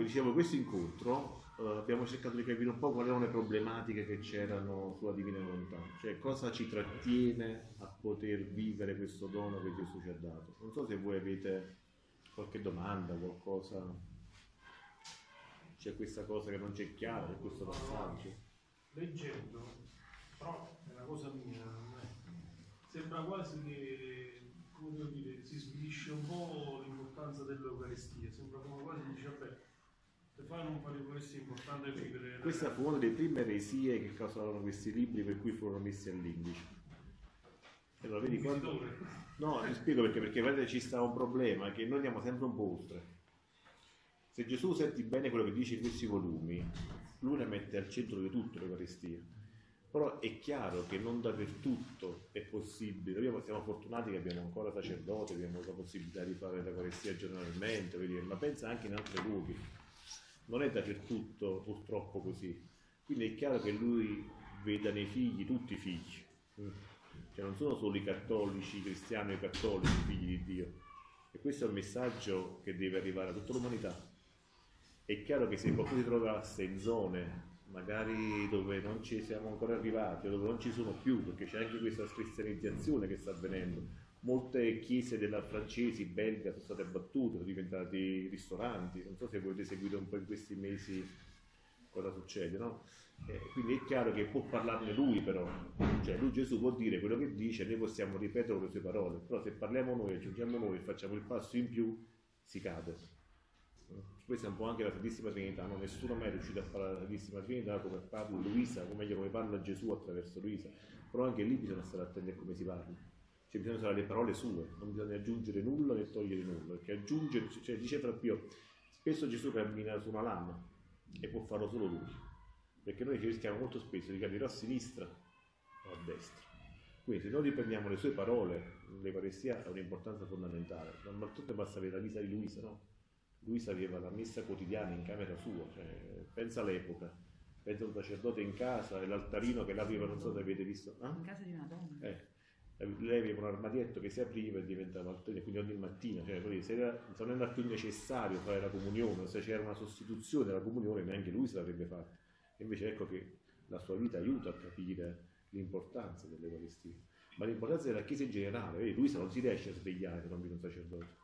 Dicevo, questo incontro eh, abbiamo cercato di capire un po' quali erano le problematiche che c'erano sulla Divina Volontà, cioè cosa ci trattiene a poter vivere questo dono che Gesù ci ha dato. Non so se voi avete qualche domanda, qualcosa, c'è questa cosa che non c'è chiara, c'è questo passaggio. Leggendo, però è una cosa mia, sembra quasi che come dire, si svilisce un po' l'importanza dell'Eucaristia, sembra come quasi dice vabbè se fai non fare questo è importante vivere. Questa fu una delle prime eresie che causarono questi libri per cui furono messi all'indice. Allora, vedi quando... No, ti spiego perché, perché vedete, ci sta un problema che noi andiamo sempre un po' oltre. Se Gesù senti bene quello che dice in questi volumi, lui la mette al centro di tutto l'Eucaristia. Però è chiaro che non dappertutto è possibile. Noi siamo fortunati che abbiamo ancora sacerdoti, abbiamo la possibilità di fare l'Eucaristia giornalmente, ma pensa anche in altri luoghi non è dappertutto purtroppo così. Quindi è chiaro che lui veda nei figli tutti i figli, cioè non sono solo i cattolici, i cristiani i cattolici figli di Dio. E questo è un messaggio che deve arrivare a tutta l'umanità. È chiaro che se qualcuno si trovasse in zone magari dove non ci siamo ancora arrivati o dove non ci sono più, perché c'è anche questa cristianizzazione che sta avvenendo, molte chiese della francesi, belga sono state abbattute, sono diventati ristoranti, non so se avete seguito un po' in questi mesi cosa succede, no? Eh, quindi è chiaro che può parlarne lui però, cioè lui Gesù può dire quello che dice, noi possiamo ripetere le sue parole, però se parliamo noi, aggiungiamo noi e facciamo il passo in più, si cade. Questa è un po' anche la Santissima Trinità, no? nessuno mai è riuscito a parlare della Santissima Trinità come parla Luisa, come, come parla Gesù attraverso Luisa, però anche lì bisogna stare attenti a come si parla cioè bisogna usare le parole sue, non bisogna aggiungere nulla né togliere nulla, perché aggiungere, cioè dice fra Pio, spesso Gesù cammina su una lama e può farlo solo lui, perché noi ci rischiamo molto spesso di cadere a sinistra o a destra. Quindi se noi riprendiamo le sue parole, l'Eucaristia ha un'importanza fondamentale, non tutto basta avere la messa di Luisa, no? Luisa aveva la messa quotidiana in camera sua, cioè, pensa all'epoca, pensa a un sacerdote in casa e l'altarino che l'aveva, non so se avete visto. Eh? In casa di una donna. Eh lei aveva un armadietto che si apriva e diventava altare, quindi ogni mattina, cioè, se, era, se, non era più necessario fare la comunione, se c'era una sostituzione della comunione, neanche lui se l'avrebbe fatta. Invece ecco che la sua vita aiuta a capire l'importanza dell'Eucaristia, ma l'importanza della Chiesa in generale, vedi, lui non si riesce a svegliare se non viene un sacerdote.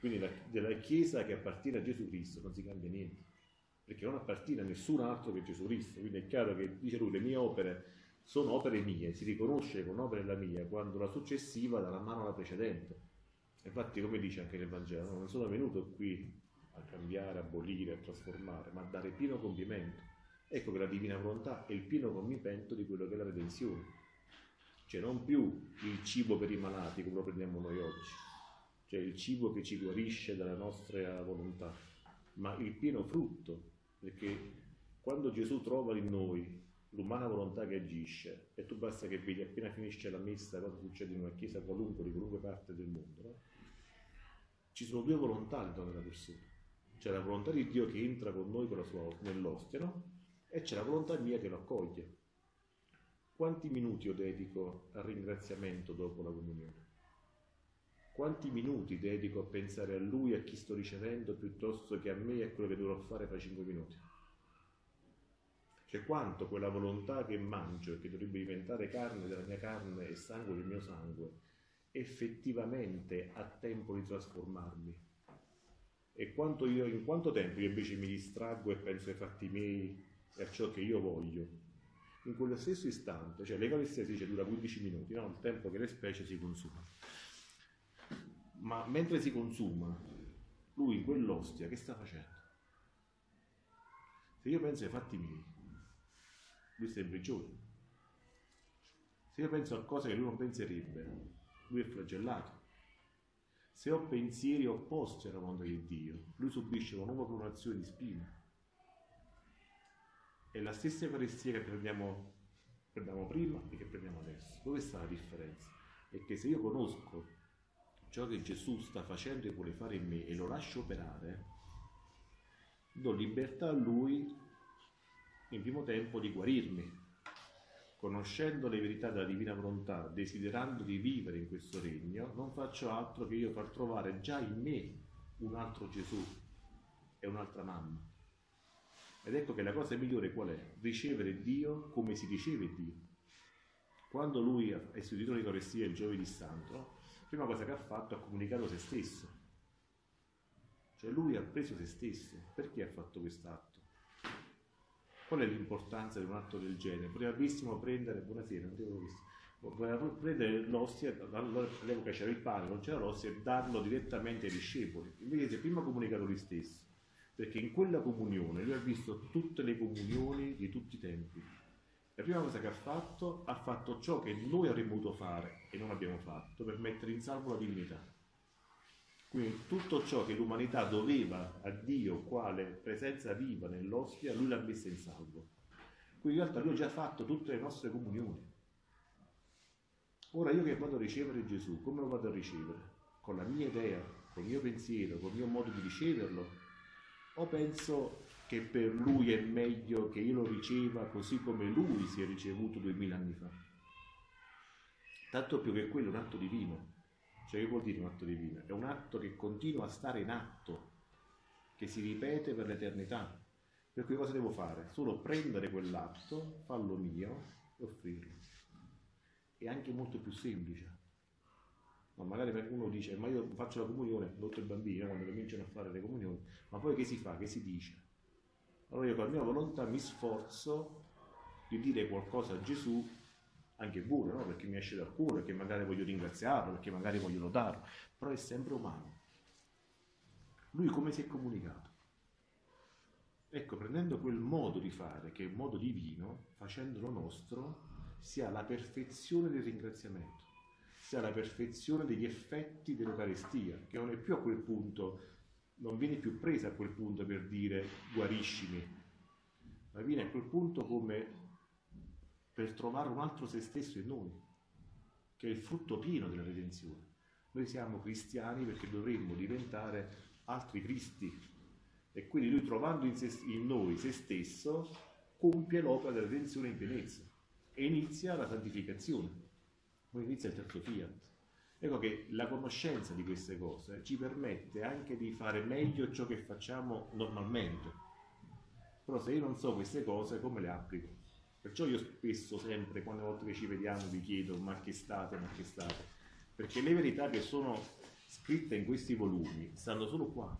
Quindi la, della Chiesa che appartiene a Gesù Cristo non si cambia niente, perché non appartiene a nessun altro che Gesù Cristo, quindi è chiaro che dice lui le mie opere sono opere mie, si riconosce che un'opera è la mia quando la successiva dà la mano alla precedente. Infatti, come dice anche nel Vangelo, non sono venuto qui a cambiare, abolire, a trasformare, ma a dare pieno compimento. Ecco che la divina volontà è il pieno compimento di quello che è la redenzione. Cioè non più il cibo per i malati come lo prendiamo noi oggi, cioè il cibo che ci guarisce dalla nostra volontà, ma il pieno frutto, perché quando Gesù trova in noi l'umana volontà che agisce e tu basta che vedi appena finisce la messa cosa succede in una chiesa qualunque di qualunque parte del mondo no? ci sono due volontà all'interno della persona c'è la volontà di Dio che entra con noi con sua, nell'ostia no? e c'è la volontà mia che lo accoglie quanti minuti io dedico al ringraziamento dopo la comunione quanti minuti dedico a pensare a lui a chi sto ricevendo piuttosto che a me e a quello che dovrò fare fra cinque minuti cioè quanto quella volontà che mangio e che dovrebbe diventare carne della mia carne e sangue del mio sangue effettivamente ha tempo di trasformarmi. E quanto io, in quanto tempo io invece mi distraggo e penso ai fatti miei e a ciò che io voglio. In quello stesso istante, cioè l'Eucaristia si dice dura 15 minuti, no? il tempo che le specie si consumano. Ma mentre si consuma, lui in quell'ostia che sta facendo? Se io penso ai fatti miei, lui sta in prigione. Se io penso a cose che lui non penserebbe, lui è flagellato. Se ho pensieri opposti alla volontà di Dio, lui subisce una nuova clonazione di spine. È la stessa Eucaristia che prendiamo, prendiamo prima e che prendiamo adesso. Dove sta la differenza? È che se io conosco ciò che Gesù sta facendo e vuole fare in me e lo lascio operare, do libertà a Lui in primo tempo di guarirmi, conoscendo le verità della divina volontà, desiderando di vivere in questo regno, non faccio altro che io far trovare già in me un altro Gesù. è un'altra mamma. Ed ecco che la cosa migliore qual è? Ricevere Dio come si riceve Dio. Quando lui ha istituito l'Eucaristia il giovedì santo, la prima cosa che ha fatto è comunicato se stesso. Cioè lui ha preso se stesso. Perché ha fatto quest'atto? Qual è l'importanza di un atto del genere? Potevamo prendere, buonasera, visto prendere l'ostia, all'epoca c'era il pane, non c'era l'ostia, e darlo direttamente ai discepoli. Invece si è prima comunicato lui stesso, perché in quella comunione lui ha visto tutte le comunioni di tutti i tempi. La prima cosa che ha fatto, ha fatto ciò che noi avremmo dovuto fare e non abbiamo fatto per mettere in salvo la divinità. Quindi tutto ciò che l'umanità doveva a Dio quale presenza viva nell'ostia, lui l'ha messa in salvo. Quindi in realtà lui ha già fatto tutte le nostre comunioni. Ora io che vado a ricevere Gesù, come lo vado a ricevere? Con la mia idea, con il mio pensiero, con il mio modo di riceverlo? O penso che per lui è meglio che io lo riceva così come lui si è ricevuto duemila anni fa? Tanto più che quello è un atto divino. Cioè che vuol dire un atto divino? È un atto che continua a stare in atto, che si ripete per l'eternità. Per cui cosa devo fare? Solo prendere quell'atto, farlo mio e offrirlo è anche molto più semplice. No, magari uno dice, ma io faccio la comunione, l'otto i bambini, quando cominciano a fare le comunioni, ma poi che si fa? Che si dice? Allora io con la mia volontà mi sforzo di dire qualcosa a Gesù, anche buono, no? perché mi esce dal cuore, perché magari voglio ringraziarlo, perché magari voglio lodarlo, però è sempre umano. Lui come si è comunicato? Ecco, prendendo quel modo di fare, che è un modo divino, facendolo nostro, sia la perfezione del ringraziamento, sia la perfezione degli effetti dell'Eucarestia, che non è più a quel punto, non viene più presa a quel punto per dire guariscimi, ma viene a quel punto come per trovare un altro se stesso in noi, che è il frutto pieno della redenzione. Noi siamo cristiani perché dovremmo diventare altri Cristi e quindi lui trovando in, se, in noi se stesso compie l'opera della redenzione in pienezza e inizia la santificazione, poi inizia il terzo fiat. Ecco che la conoscenza di queste cose ci permette anche di fare meglio ciò che facciamo normalmente. Però se io non so queste cose, come le applico? Perciò io spesso, sempre, quando volte che ci vediamo, vi chiedo ma che state, ma che state? Perché le verità che sono scritte in questi volumi stanno solo qua.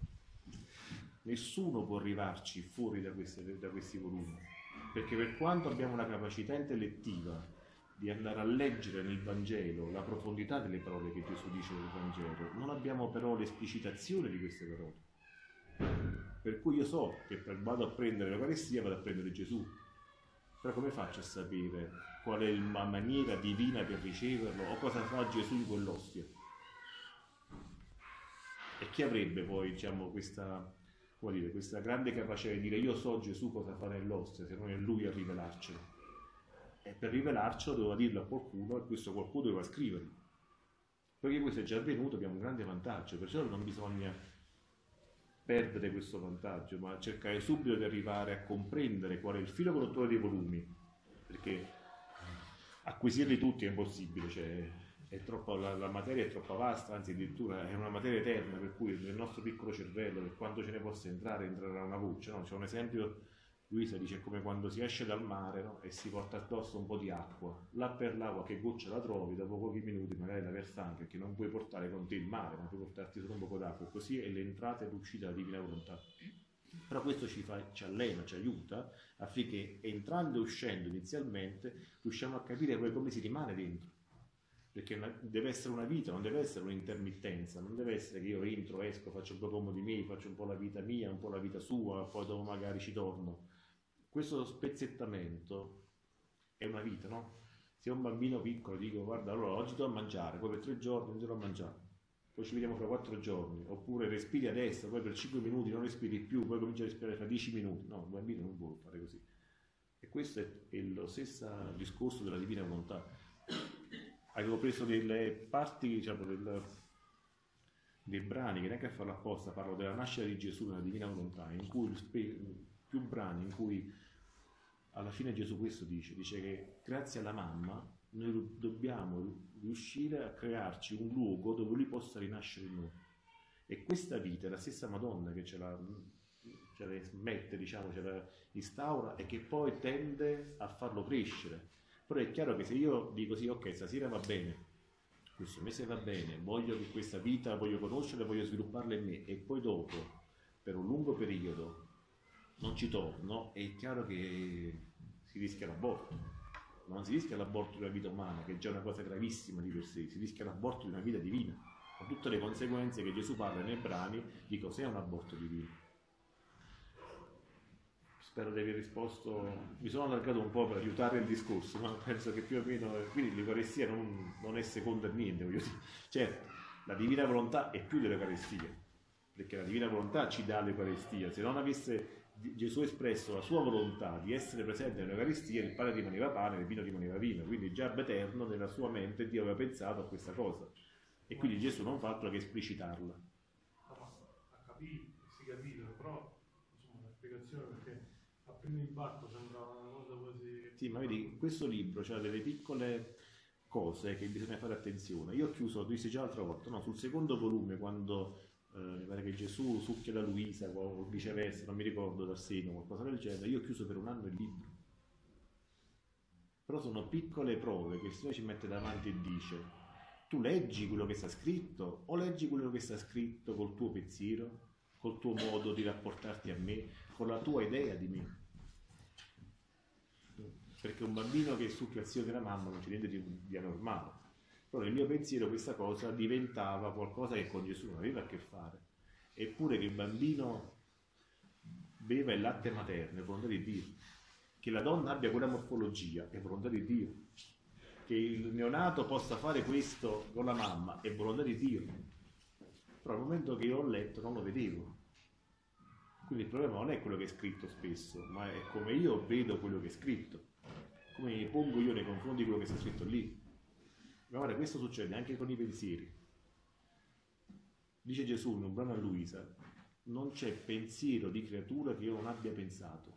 Nessuno può arrivarci fuori da, queste, da questi volumi perché per quanto abbiamo una capacità intellettiva di andare a leggere nel Vangelo la profondità delle parole che Gesù dice nel Vangelo, non abbiamo però l'esplicitazione di queste parole. Per cui io so che vado a prendere l'Eucaristia, vado a prendere Gesù. Però come faccio a sapere qual è la maniera divina per riceverlo o cosa fa Gesù in quell'ostia? E chi avrebbe poi diciamo, questa dire, questa grande capacità di dire io so Gesù cosa fa nell'ostia, se non è lui a rivelarcelo. E per rivelarcelo doveva dirlo a qualcuno e questo qualcuno doveva scriverlo. Perché questo è già avvenuto, abbiamo un grande vantaggio, perciò non bisogna perdere questo vantaggio, ma cercare subito di arrivare a comprendere qual è il filo conduttore dei volumi, perché acquisirli tutti è impossibile, cioè troppo, la, la, materia è troppo vasta, anzi addirittura è una materia eterna, per cui nel nostro piccolo cervello, per quanto ce ne possa entrare, entrerà una voce. No? C'è un esempio, Luisa dice, come quando si esce dal mare no? e si porta addosso un po' di acqua, là per l'acqua che goccia la trovi, dopo pochi minuti magari la versa anche, perché non puoi portare con te il mare, ma puoi portarti solo un po' d'acqua, così è l'entrata e l'uscita della divina volontà. Però questo ci, fa, ci allena, ci aiuta affinché entrando e uscendo inizialmente riusciamo a capire poi come si rimane dentro perché una, deve essere una vita, non deve essere un'intermittenza, non deve essere che io entro, esco, faccio un po' come di me, faccio un po' la vita mia, un po' la vita sua, poi dopo magari ci torno. Questo spezzettamento è una vita, no? Se un bambino piccolo dico guarda allora oggi do a mangiare, poi per tre giorni non do a mangiare, poi ci vediamo fra quattro giorni, oppure respiri adesso, poi per cinque minuti non respiri più, poi cominci a respirare fra dieci minuti, no, un bambino non può fare così. E questo è, è lo stesso discorso della divina volontà avevo preso delle parti diciamo, del, dei brani che neanche a farlo apposta parlo della nascita di Gesù nella divina volontà in cui più brani in cui alla fine Gesù questo dice dice che grazie alla mamma noi dobbiamo riuscire a crearci un luogo dove lui possa rinascere in noi e questa vita è la stessa Madonna che ce l'ha ce la smette, diciamo, ce la instaura e che poi tende a farlo crescere. Però è chiaro che se io dico sì, ok, stasera va bene, questo mese va bene, voglio che questa vita, voglio conoscerla, voglio svilupparla in me e poi dopo, per un lungo periodo, non ci torno, è chiaro che si rischia l'aborto. Non si rischia l'aborto di una vita umana, che è già una cosa gravissima di per sé, si rischia l'aborto di una vita divina, con tutte le conseguenze che Gesù parla nei brani di cos'è un aborto divino. Spero di aver risposto, mi sono allargato un po' per aiutare il discorso, ma penso che più o meno, quindi l'Eucaristia non, non è seconda a niente, voglio dire. Certo, la divina volontà è più dell'Eucaristia, perché la divina volontà ci dà l'Eucaristia, se non avesse Gesù espresso la sua volontà di essere presente nell'Eucaristia, il pane rimaneva pane, il vino rimaneva vino, quindi già Beterno nella sua mente Dio aveva pensato a questa cosa e quindi Gesù non fa altro che esplicitarla. Ha capito, si capisce, però insomma la spiegazione perché a primo impatto sembra una cosa quasi... Sì, ma vedi, questo libro ha delle piccole cose che bisogna fare attenzione. Io ho chiuso, lo dissi già l'altra volta, no, sul secondo volume quando mi pare che Gesù succhia da Luisa o viceversa, non mi ricordo dal seno, qualcosa del genere, io ho chiuso per un anno il libro. Però sono piccole prove che il Signore ci mette davanti e dice, tu leggi quello che sta scritto o leggi quello che sta scritto col tuo pensiero, col tuo modo di rapportarti a me, con la tua idea di me. Perché un bambino che succhia il seno della mamma non c'è niente di, di anormale però nel mio pensiero questa cosa diventava qualcosa che con Gesù non aveva a che fare. Eppure che il bambino beva il latte materno è volontà di Dio. Che la donna abbia quella morfologia è volontà di Dio. Che il neonato possa fare questo con la mamma è volontà di Dio. Però al momento che io ho letto non lo vedevo. Quindi il problema non è quello che è scritto spesso, ma è come io vedo quello che è scritto. Come mi pongo io nei confronti di quello che sta scritto lì. Guarda, questo succede anche con i pensieri. Dice Gesù in un brano a Luisa, non c'è pensiero di creatura che io non abbia pensato.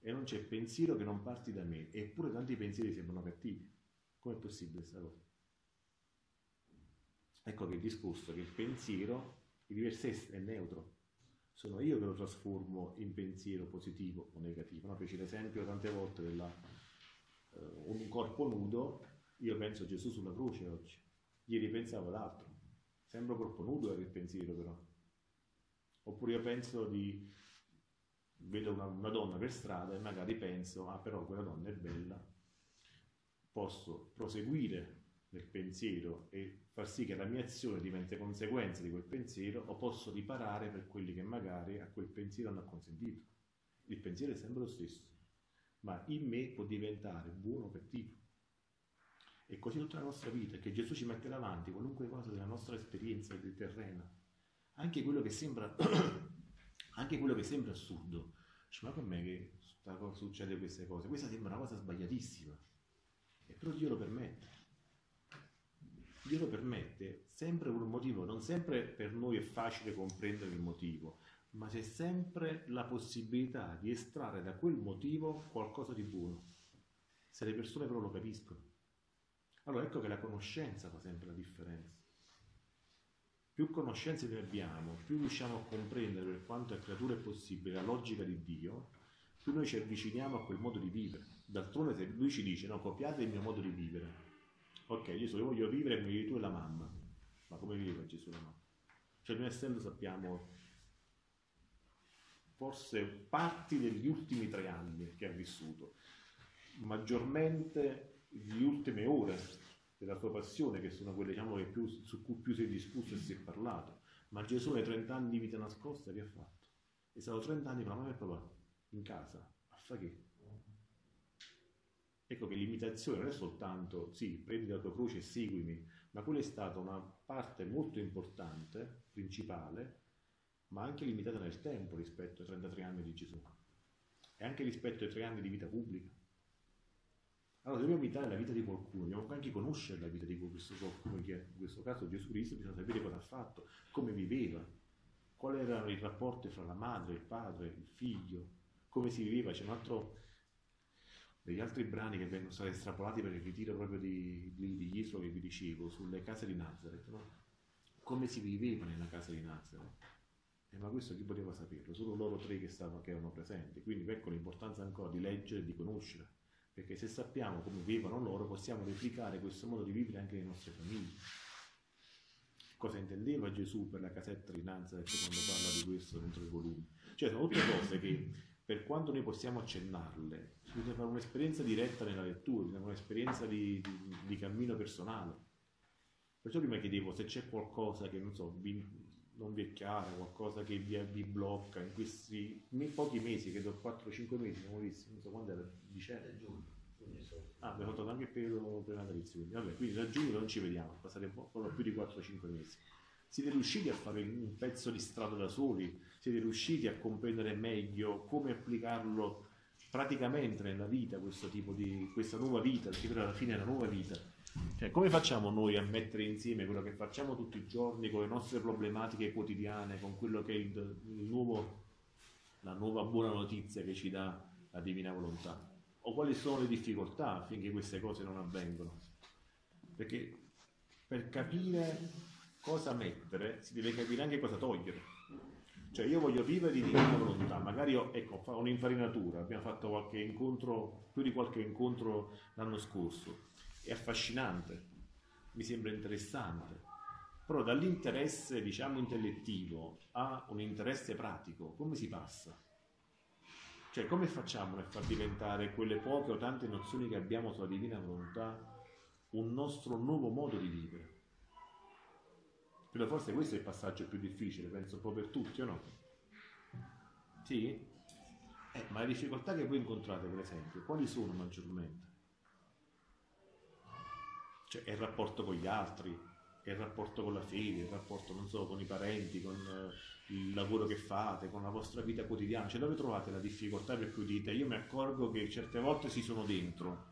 E non c'è pensiero che non parti da me. Eppure tanti pensieri sembrano cattivi. Com'è possibile questa cosa? Ecco che il discorso che il pensiero di per sé è neutro. Sono io che lo trasformo in pensiero positivo o negativo. No? Feci l'esempio tante volte di uh, un corpo nudo io penso a Gesù sulla croce oggi. Ieri pensavo ad altro. Sembra corpo nudo il pensiero però. Oppure io penso di... vedo una, una, donna per strada e magari penso, ah però quella donna è bella. Posso proseguire nel pensiero e far sì che la mia azione diventi conseguenza di quel pensiero o posso riparare per quelli che magari a quel pensiero hanno acconsentito. Il pensiero è sempre lo stesso, ma in me può diventare buono o cattivo. E così tutta la nostra vita, che Gesù ci mette davanti qualunque cosa della nostra esperienza terrena, anche quello che sembra, anche quello che sembra assurdo. Dice, ma com'è che succede queste cose? Questa sembra una cosa sbagliatissima, e però Dio lo permette. Dio lo permette sempre per un motivo, non sempre per noi è facile comprendere il motivo, ma c'è sempre la possibilità di estrarre da quel motivo qualcosa di buono, se le persone però lo capiscono. Allora ecco che la conoscenza fa sempre la differenza. Più conoscenze ne abbiamo, più riusciamo a comprendere per quanto è creatura è possibile la logica di Dio, più noi ci avviciniamo a quel modo di vivere. D'altronde se lui ci dice no, copiate il mio modo di vivere. Ok, io se voglio vivere come vivi tu e la mamma. Ma come viveva Gesù la mamma? Cioè noi essendo sappiamo forse parti degli ultimi tre anni che ha vissuto, maggiormente le ultime ore della tua passione, che sono quelle diciamo, che più, su cui più si è discusso e si è parlato. Ma Gesù nei 30 anni di vita nascosta che ha fatto? È stato 30 anni con la mamma e papà, in casa, a fare che? Ecco che l'imitazione non è soltanto, sì, prendi la tua croce e seguimi, ma quella è stata una parte molto importante, principale, ma anche limitata nel tempo rispetto ai 33 anni di Gesù e anche rispetto ai tre anni di vita pubblica. Allora, dobbiamo imitare la vita di qualcuno, dobbiamo anche conoscere la vita di questo qualcuno, che in questo caso Gesù Cristo, bisogna sapere cosa ha fatto, come viveva, quali erano i rapporti fra la madre, il padre, il figlio, come si viveva. C'è un altro degli altri brani che vengono stati estrapolati per il ritiro proprio di, di, di Isro che vi dicevo, sulle case di Nazareth, no? come si viveva nella casa di Nazareth. Eh, ma questo chi poteva saperlo? Solo loro tre che, stavano, che erano presenti. Quindi ecco l'importanza ancora di leggere e di conoscere. Perché se sappiamo come vivono loro, possiamo replicare questo modo di vivere anche nelle nostre famiglie. Cosa intendeva Gesù per la casetta di Nazareth quando parla di questo dentro i volumi? Cioè sono tutte cose che per quanto noi possiamo accennarle, bisogna fare un'esperienza diretta nella lettura, bisogna fare un'esperienza di, di, di cammino personale. Perciò prima chiedevo se c'è qualcosa che non so, vi, non vi è chiaro, qualcosa che vi, vi blocca in questi pochi mesi, che credo 4-5 mesi, abbiamo visto, non so quando era, dicembre. Ah, abbiamo fatto anche il periodo prenatalizio, quindi vabbè, quindi da giugno non ci vediamo, passate po' più di 4-5 mesi. Siete riusciti a fare un pezzo di strada da soli? Siete riusciti a comprendere meglio come applicarlo praticamente nella vita, questo tipo di, questa nuova vita, perché per alla fine è una nuova vita, cioè, come facciamo noi a mettere insieme quello che facciamo tutti i giorni con le nostre problematiche quotidiane, con quello che è il, il nuovo, la nuova buona notizia che ci dà la divina volontà? O quali sono le difficoltà affinché queste cose non avvengano? Perché per capire cosa mettere si deve capire anche cosa togliere. Cioè io voglio vivere di divina volontà, magari ho, ecco, fa un'infarinatura, abbiamo fatto qualche incontro, più di qualche incontro l'anno scorso è affascinante, mi sembra interessante, però dall'interesse, diciamo, intellettivo a un interesse pratico, come si passa? Cioè, come facciamo a far diventare quelle poche o tante nozioni che abbiamo sulla divina volontà un nostro nuovo modo di vivere? Credo forse questo è il passaggio più difficile, penso un po' per tutti, o no? Sì? Eh, ma le difficoltà che voi incontrate, per esempio, quali sono maggiormente? Cioè, è il rapporto con gli altri, è il rapporto con la fede, il rapporto, non so, con i parenti, con uh, il lavoro che fate, con la vostra vita quotidiana. Cioè, dove trovate la difficoltà per cui dite, io mi accorgo che certe volte si sono dentro,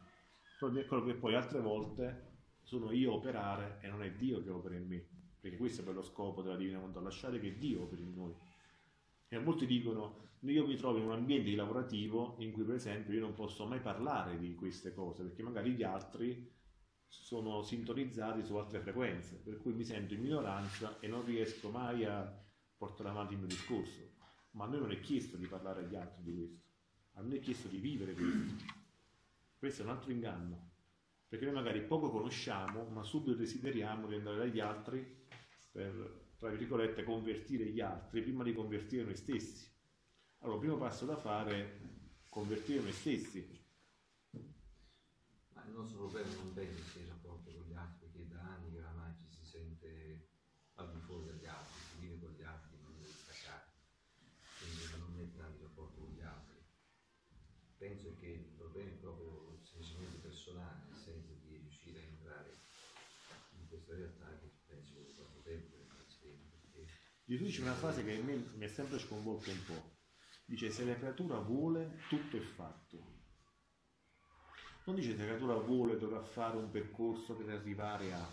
però mi accorgo che poi altre volte sono io a operare e non è Dio che opera in me. Perché questo è per lo scopo della Divina Volontà, lasciare che Dio operi in noi. E a molti dicono, io mi trovo in un ambiente lavorativo in cui per esempio io non posso mai parlare di queste cose, perché magari gli altri sono sintonizzati su altre frequenze, per cui mi sento in minoranza e non riesco mai a portare avanti il mio discorso. Ma a noi non è chiesto di parlare agli altri di questo, a noi è chiesto di vivere questo. Questo è un altro inganno, perché noi magari poco conosciamo, ma subito desideriamo di andare dagli altri per, tra virgolette, convertire gli altri prima di convertire noi stessi. Allora, il primo passo da fare è convertire noi stessi, il nostro problema non penso il rapporto con gli altri, perché da anni che oramai ci si sente al di fuori dagli altri, si vive con gli altri, non deve staccare, quindi non è tanto il rapporto con gli altri. Penso che il problema è proprio semplicemente personale, nel senso di riuscire a entrare in questa realtà che penso che troppo tempo dentro. Perché... Gesù dice una frase che mi ha sempre sconvolto un po'. Dice se la creatura vuole, tutto è fatto non dice se la creatura vuole dovrà fare un percorso per arrivare a.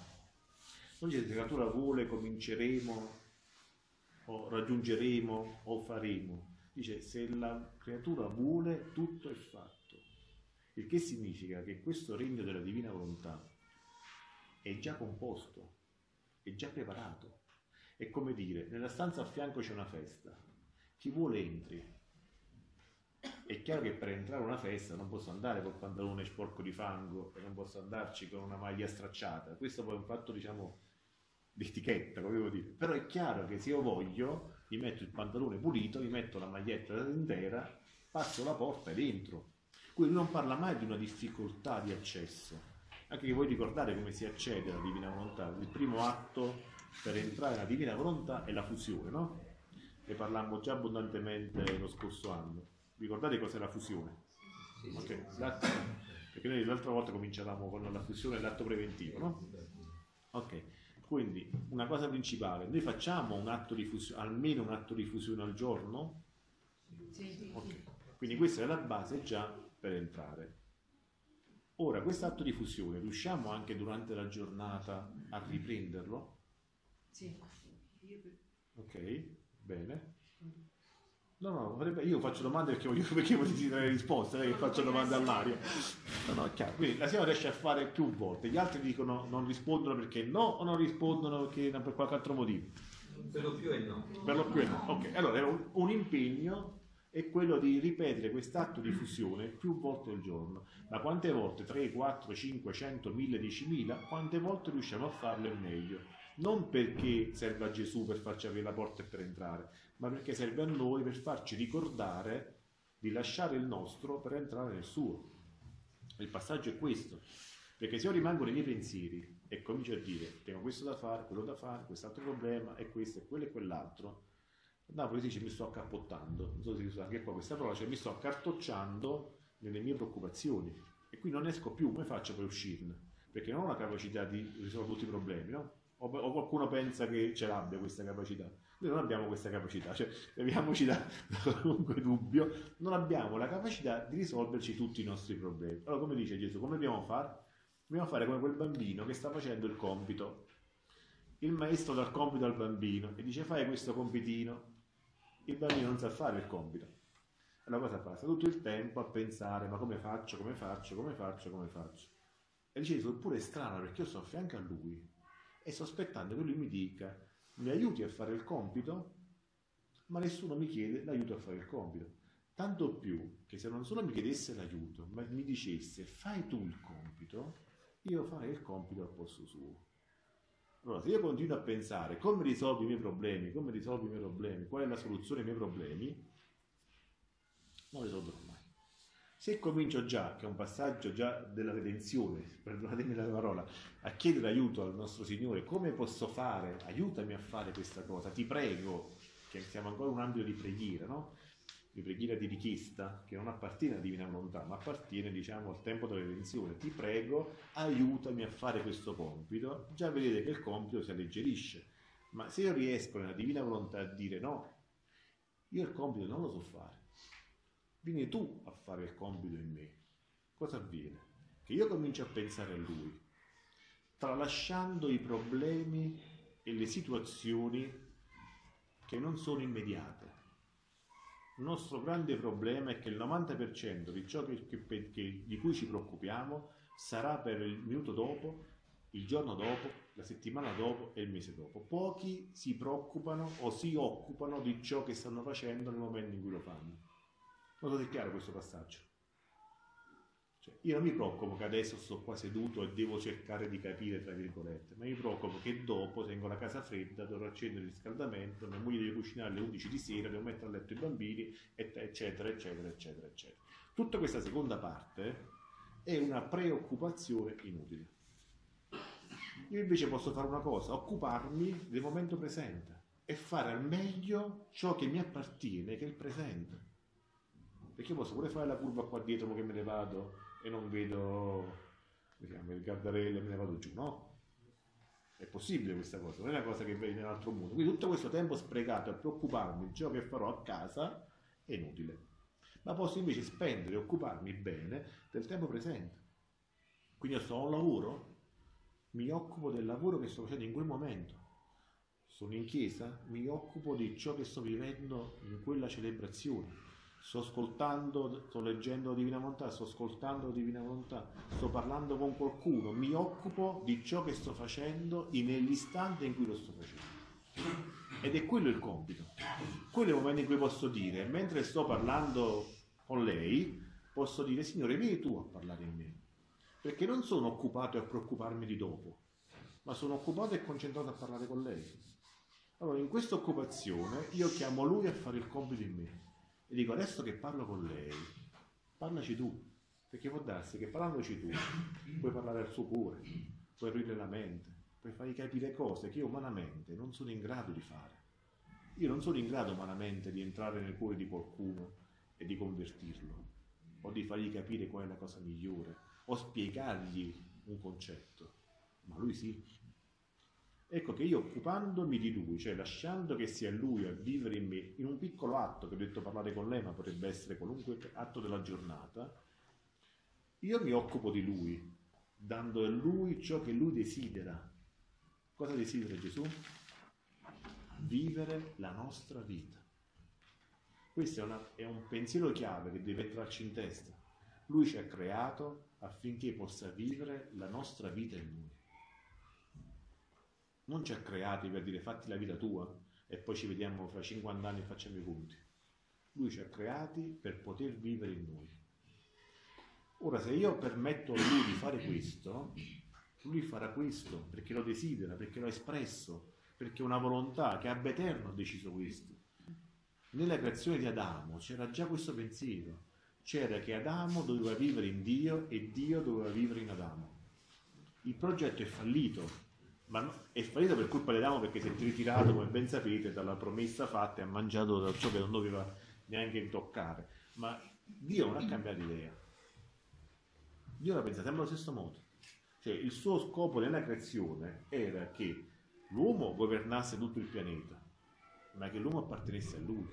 Non dice se la creatura vuole cominceremo o raggiungeremo o faremo. Dice se la creatura vuole tutto è fatto. Il che significa che questo regno della divina volontà è già composto, è già preparato. È come dire, nella stanza a fianco c'è una festa, chi vuole entri, è chiaro che per entrare a una festa non posso andare col pantalone sporco di fango e non posso andarci con una maglia stracciata. Questo poi è un fatto, diciamo, di etichetta, come devo dire. Però è chiaro che se io voglio, mi metto il pantalone pulito, mi metto la maglietta intera, passo la porta ed entro. Quindi non parla mai di una difficoltà di accesso. Anche che voi ricordate come si accede alla divina volontà. Il primo atto per entrare nella divina volontà è la fusione, no? Ne parlammo già abbondantemente lo scorso anno Ricordate cos'è la fusione? Sì, okay. Perché noi l'altra volta cominciavamo con la fusione e l'atto preventivo, no? Ok, quindi una cosa principale, noi facciamo un atto di fusione, almeno un atto di fusione al giorno? Sì. Okay. Quindi questa è la base già per entrare. Ora, questo atto di fusione, riusciamo anche durante la giornata a riprenderlo? Sì. Ok, bene. No, no, io faccio domande perché voglio, perché voglio dare risposte, non è che faccio domande all'aria. No, no, chiaro. Quindi la signora riesce a fare più volte, gli altri dicono non rispondono perché no o non rispondono perché per qualche altro motivo. Per lo più è no. Per lo più è no. Ok, allora un, un impegno è quello di ripetere quest'atto di fusione più volte al giorno. Ma quante volte? 3, 4, 5, 100, 1000, 10.000? Quante volte riusciamo a farlo è meglio? Non perché serve a Gesù per farci aprire la porta e per entrare, ma perché serve a noi per farci ricordare di lasciare il nostro per entrare nel suo. Il passaggio è questo, perché se io rimango nei miei pensieri e comincio a dire tengo questo da fare, quello da fare, quest'altro problema, e questo, e quello e quell'altro, Napoli dice mi sto accappottando, non so se si usa anche qua questa parola, cioè mi sto accartocciando nelle mie preoccupazioni e qui non esco più, come faccio per uscirne? Perché non ho la capacità di risolvere tutti i problemi, no? O, o qualcuno pensa che ce l'abbia questa capacità. Noi non abbiamo questa capacità, cioè leviamoci da, da qualunque dubbio, non abbiamo la capacità di risolverci tutti i nostri problemi. Allora come dice Gesù, come dobbiamo fare? Dobbiamo fare come quel bambino che sta facendo il compito. Il maestro dà il compito al bambino e dice fai questo compitino, il bambino non sa fare il compito. Allora cosa fa? Sta tutto il tempo a pensare, ma come faccio, come faccio, come faccio, come faccio. E dice, eppure è strano perché io sto a fianco a lui e sto aspettando che lui mi dica, mi aiuti a fare il compito, ma nessuno mi chiede l'aiuto a fare il compito. Tanto più che se non solo mi chiedesse l'aiuto, ma mi dicesse fai tu il compito, io farei il compito al posto suo. Allora, se io continuo a pensare come risolvo i miei problemi, come risolvo i miei problemi, qual è la soluzione ai miei problemi, non risolverò. Se comincio già, che è un passaggio già della redenzione, perdonatemi la parola, a chiedere aiuto al nostro Signore, come posso fare, aiutami a fare questa cosa, ti prego, che siamo ancora in un ambito di preghiera, no? di preghiera di richiesta che non appartiene alla divina volontà, ma appartiene diciamo al tempo della redenzione. Ti prego, aiutami a fare questo compito. Già vedete che il compito si alleggerisce. Ma se io riesco nella divina volontà a dire no, io il compito non lo so fare. Vieni tu a fare il compito in me. Cosa avviene? Che io comincio a pensare a lui, tralasciando i problemi e le situazioni che non sono immediate il nostro grande problema è che il 90% di ciò che, che, che, di cui ci preoccupiamo sarà per il minuto dopo, il giorno dopo, la settimana dopo e il mese dopo. Pochi si preoccupano o si occupano di ciò che stanno facendo nel momento in cui lo fanno. Non chiaro questo passaggio. Cioè, io non mi preoccupo che adesso sto qua seduto e devo cercare di capire, tra virgolette, ma mi preoccupo che dopo tengo la casa fredda, dovrò accendere il riscaldamento, mia moglie deve cucinare alle 11 di sera, devo mettere a letto i bambini, eccetera, eccetera, eccetera, eccetera. Tutta questa seconda parte è una preoccupazione inutile. Io invece posso fare una cosa, occuparmi del momento presente e fare al meglio ciò che mi appartiene, che è il presente. Perché posso pure fare la curva qua dietro che me ne vado e non vedo diciamo, il gardarello e me ne vado giù, no? È possibile questa cosa, non è una cosa che vedi nell'altro mondo. Quindi tutto questo tempo sprecato a preoccuparmi di ciò che farò a casa è inutile. Ma posso invece spendere e occuparmi bene del tempo presente. Quindi io sto a un lavoro, mi occupo del lavoro che sto facendo in quel momento. Sono in chiesa, mi occupo di ciò che sto vivendo in quella celebrazione sto ascoltando, sto leggendo la Divina Volontà, sto ascoltando la Divina Volontà, sto parlando con qualcuno, mi occupo di ciò che sto facendo nell'istante in cui lo sto facendo. Ed è quello il compito. Quello è il momento in cui posso dire, mentre sto parlando con lei, posso dire, Signore, vieni tu a parlare in me. Perché non sono occupato a preoccuparmi di dopo, ma sono occupato e concentrato a parlare con lei. Allora, in questa occupazione io chiamo lui a fare il compito in me e dico adesso che parlo con lei, parlaci tu, perché può darsi che parlandoci tu puoi parlare al suo cuore, puoi aprire la mente, puoi fargli capire cose che io umanamente non sono in grado di fare. Io non sono in grado umanamente di entrare nel cuore di qualcuno e di convertirlo, o di fargli capire qual è la cosa migliore, o spiegargli un concetto, ma lui sì. Ecco che io occupandomi di lui, cioè lasciando che sia lui a vivere in me, in un piccolo atto, che ho detto parlare con lei, ma potrebbe essere qualunque atto della giornata, io mi occupo di lui, dando a lui ciò che lui desidera. Cosa desidera Gesù? Vivere la nostra vita. Questo è, una, è un pensiero chiave che deve entrarci in testa. Lui ci ha creato affinché possa vivere la nostra vita in lui non ci ha creati per dire fatti la vita tua, e poi ci vediamo fra 50 anni e facciamo i conti. Lui ci ha creati per poter vivere in noi. Ora, se io permetto a lui di fare questo, lui farà questo perché lo desidera, perché lo ha espresso, perché una volontà che abbia eterno ha deciso questo. Nella creazione di Adamo c'era già questo pensiero, c'era che Adamo doveva vivere in Dio e Dio doveva vivere in Adamo. Il progetto è fallito, ma è fallito per colpa di Adamo perché si è ritirato, come ben sapete, dalla promessa fatta e ha mangiato da ciò che non doveva neanche toccare. Ma Dio non ha cambiato idea. Dio la pensa sempre allo stesso modo. Cioè, il suo scopo nella creazione era che l'uomo governasse tutto il pianeta, ma che l'uomo appartenesse a lui.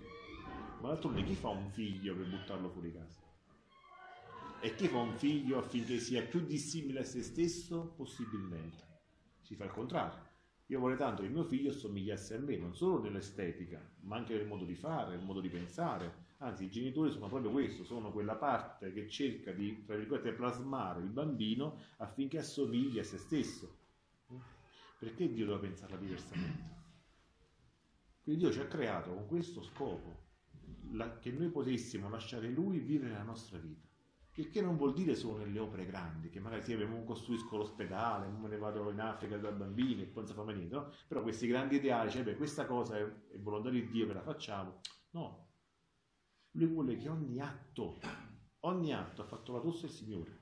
Ma d'altronde chi fa un figlio per buttarlo fuori casa? E chi fa un figlio affinché sia più dissimile a se stesso possibilmente? Si fa il contrario. Io vorrei tanto che mio figlio somigliasse a me, non solo nell'estetica, ma anche nel modo di fare, nel modo di pensare. Anzi, i genitori sono proprio questo, sono quella parte che cerca di, tra virgolette, plasmare il bambino affinché assomigli a se stesso. Perché Dio doveva pensarla diversamente? Quindi Dio ci ha creato con questo scopo, la- che noi potessimo lasciare Lui vivere la nostra vita. Il che non vuol dire solo nelle opere grandi, che magari sì, abbiamo costruisco l'ospedale, me ne vado in Africa da bambini e poi non si fa mai niente, no? Però questi grandi ideali, cioè beh, questa cosa è, è volontà di Dio che la facciamo. No. Lui vuole che ogni atto, ogni atto ha fatto la tosse il Signore.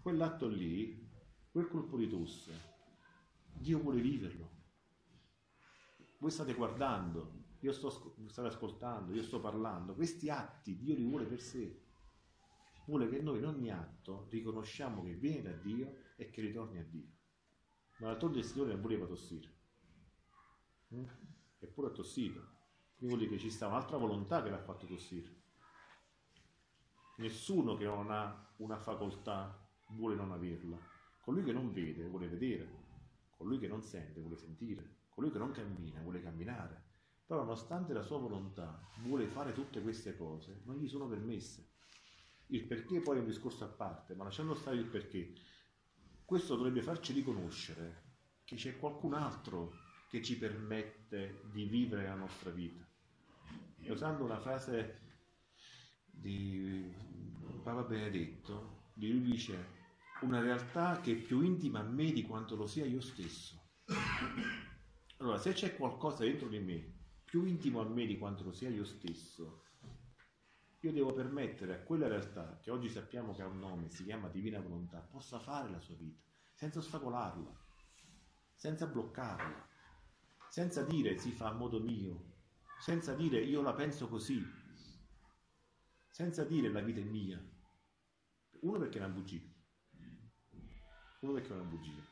Quell'atto lì, quel colpo di tosse, Dio vuole viverlo. Voi state guardando, io sto ascoltando, io sto parlando, questi atti Dio li vuole per sé. Vuole che noi in ogni atto riconosciamo che viene da Dio e che ritorni a Dio. Ma d'altronde il Signore non voleva tossire. Mm? Eppure ha tossito. Quindi vuol dire che ci sta un'altra volontà che l'ha fatto tossire. Nessuno che non ha una facoltà vuole non averla. Colui che non vede vuole vedere. Colui che non sente vuole sentire. Colui che non cammina vuole camminare. Però nonostante la sua volontà vuole fare tutte queste cose, non gli sono permesse. Il perché poi è un discorso a parte, ma lasciando stare il perché, questo dovrebbe farci riconoscere che c'è qualcun altro che ci permette di vivere la nostra vita. E usando una frase di Papa Benedetto, lui dice una realtà che è più intima a me di quanto lo sia io stesso. Allora, se c'è qualcosa dentro di me più intimo a me di quanto lo sia io stesso, io devo permettere a quella realtà, che oggi sappiamo che ha un nome, si chiama Divina Volontà, possa fare la sua vita, senza ostacolarla, senza bloccarla, senza dire si fa a modo mio, senza dire io la penso così, senza dire la vita è mia. Uno perché è una bugia, uno perché è una bugia,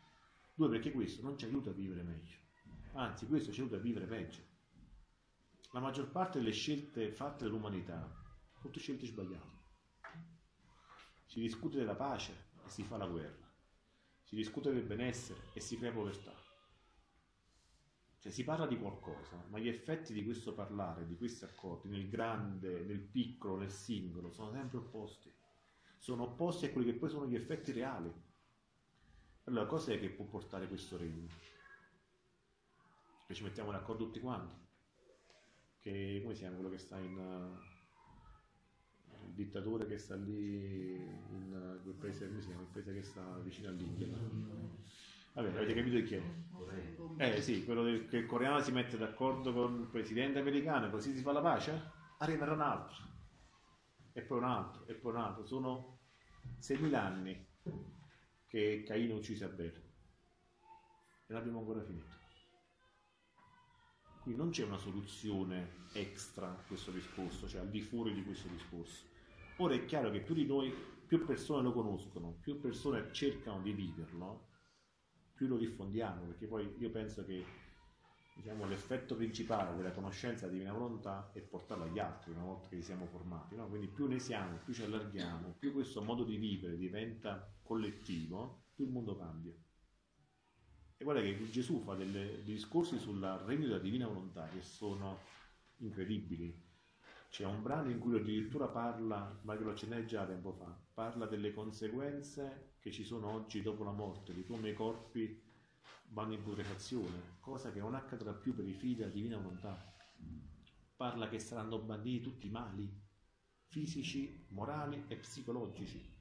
due perché questo non ci aiuta a vivere meglio, anzi questo ci aiuta a vivere peggio. La maggior parte delle scelte fatte dall'umanità tutte scelte sbagliate. Si discute della pace e si fa la guerra. Si discute del benessere e si crea povertà. Cioè si parla di qualcosa, ma gli effetti di questo parlare, di questi accordi, nel grande, nel piccolo, nel singolo, sono sempre opposti. Sono opposti a quelli che poi sono gli effetti reali. Allora, cos'è che può portare questo regno? Che ci mettiamo d'accordo tutti quanti? Che, come si chiama quello che sta in... uh, il dittatore che sta lì in quel paese, come si chiama? Il paese che sta vicino all'India. Vabbè, avete capito chi è? Eh sì, quello del, che il coreano si mette d'accordo con il presidente americano così si fa la pace? Arriverà un altro, e poi un altro, e poi un altro. Sono 6.000 anni che Caino ha ucciso Abele e non abbiamo ancora finito. Qui non c'è una soluzione extra a questo discorso, cioè al di fuori di questo discorso. Ora è chiaro che più di noi, più persone lo conoscono, più persone cercano di viverlo, più lo diffondiamo, perché poi io penso che diciamo, l'effetto principale della conoscenza della divina volontà è portarla agli altri una volta che ci siamo formati. no? Quindi più ne siamo, più ci allarghiamo, più questo modo di vivere diventa collettivo, più il mondo cambia. E guarda che Gesù fa dei discorsi sul regno della divina volontà che sono incredibili. C'è un brano in cui addirittura parla, ma che lo accennai già tempo fa, parla delle conseguenze che ci sono oggi dopo la morte, di come i corpi vanno in putrefazione, cosa che non accadrà più per i figli della divina volontà. Parla che saranno banditi tutti i mali, fisici, morali e psicologici.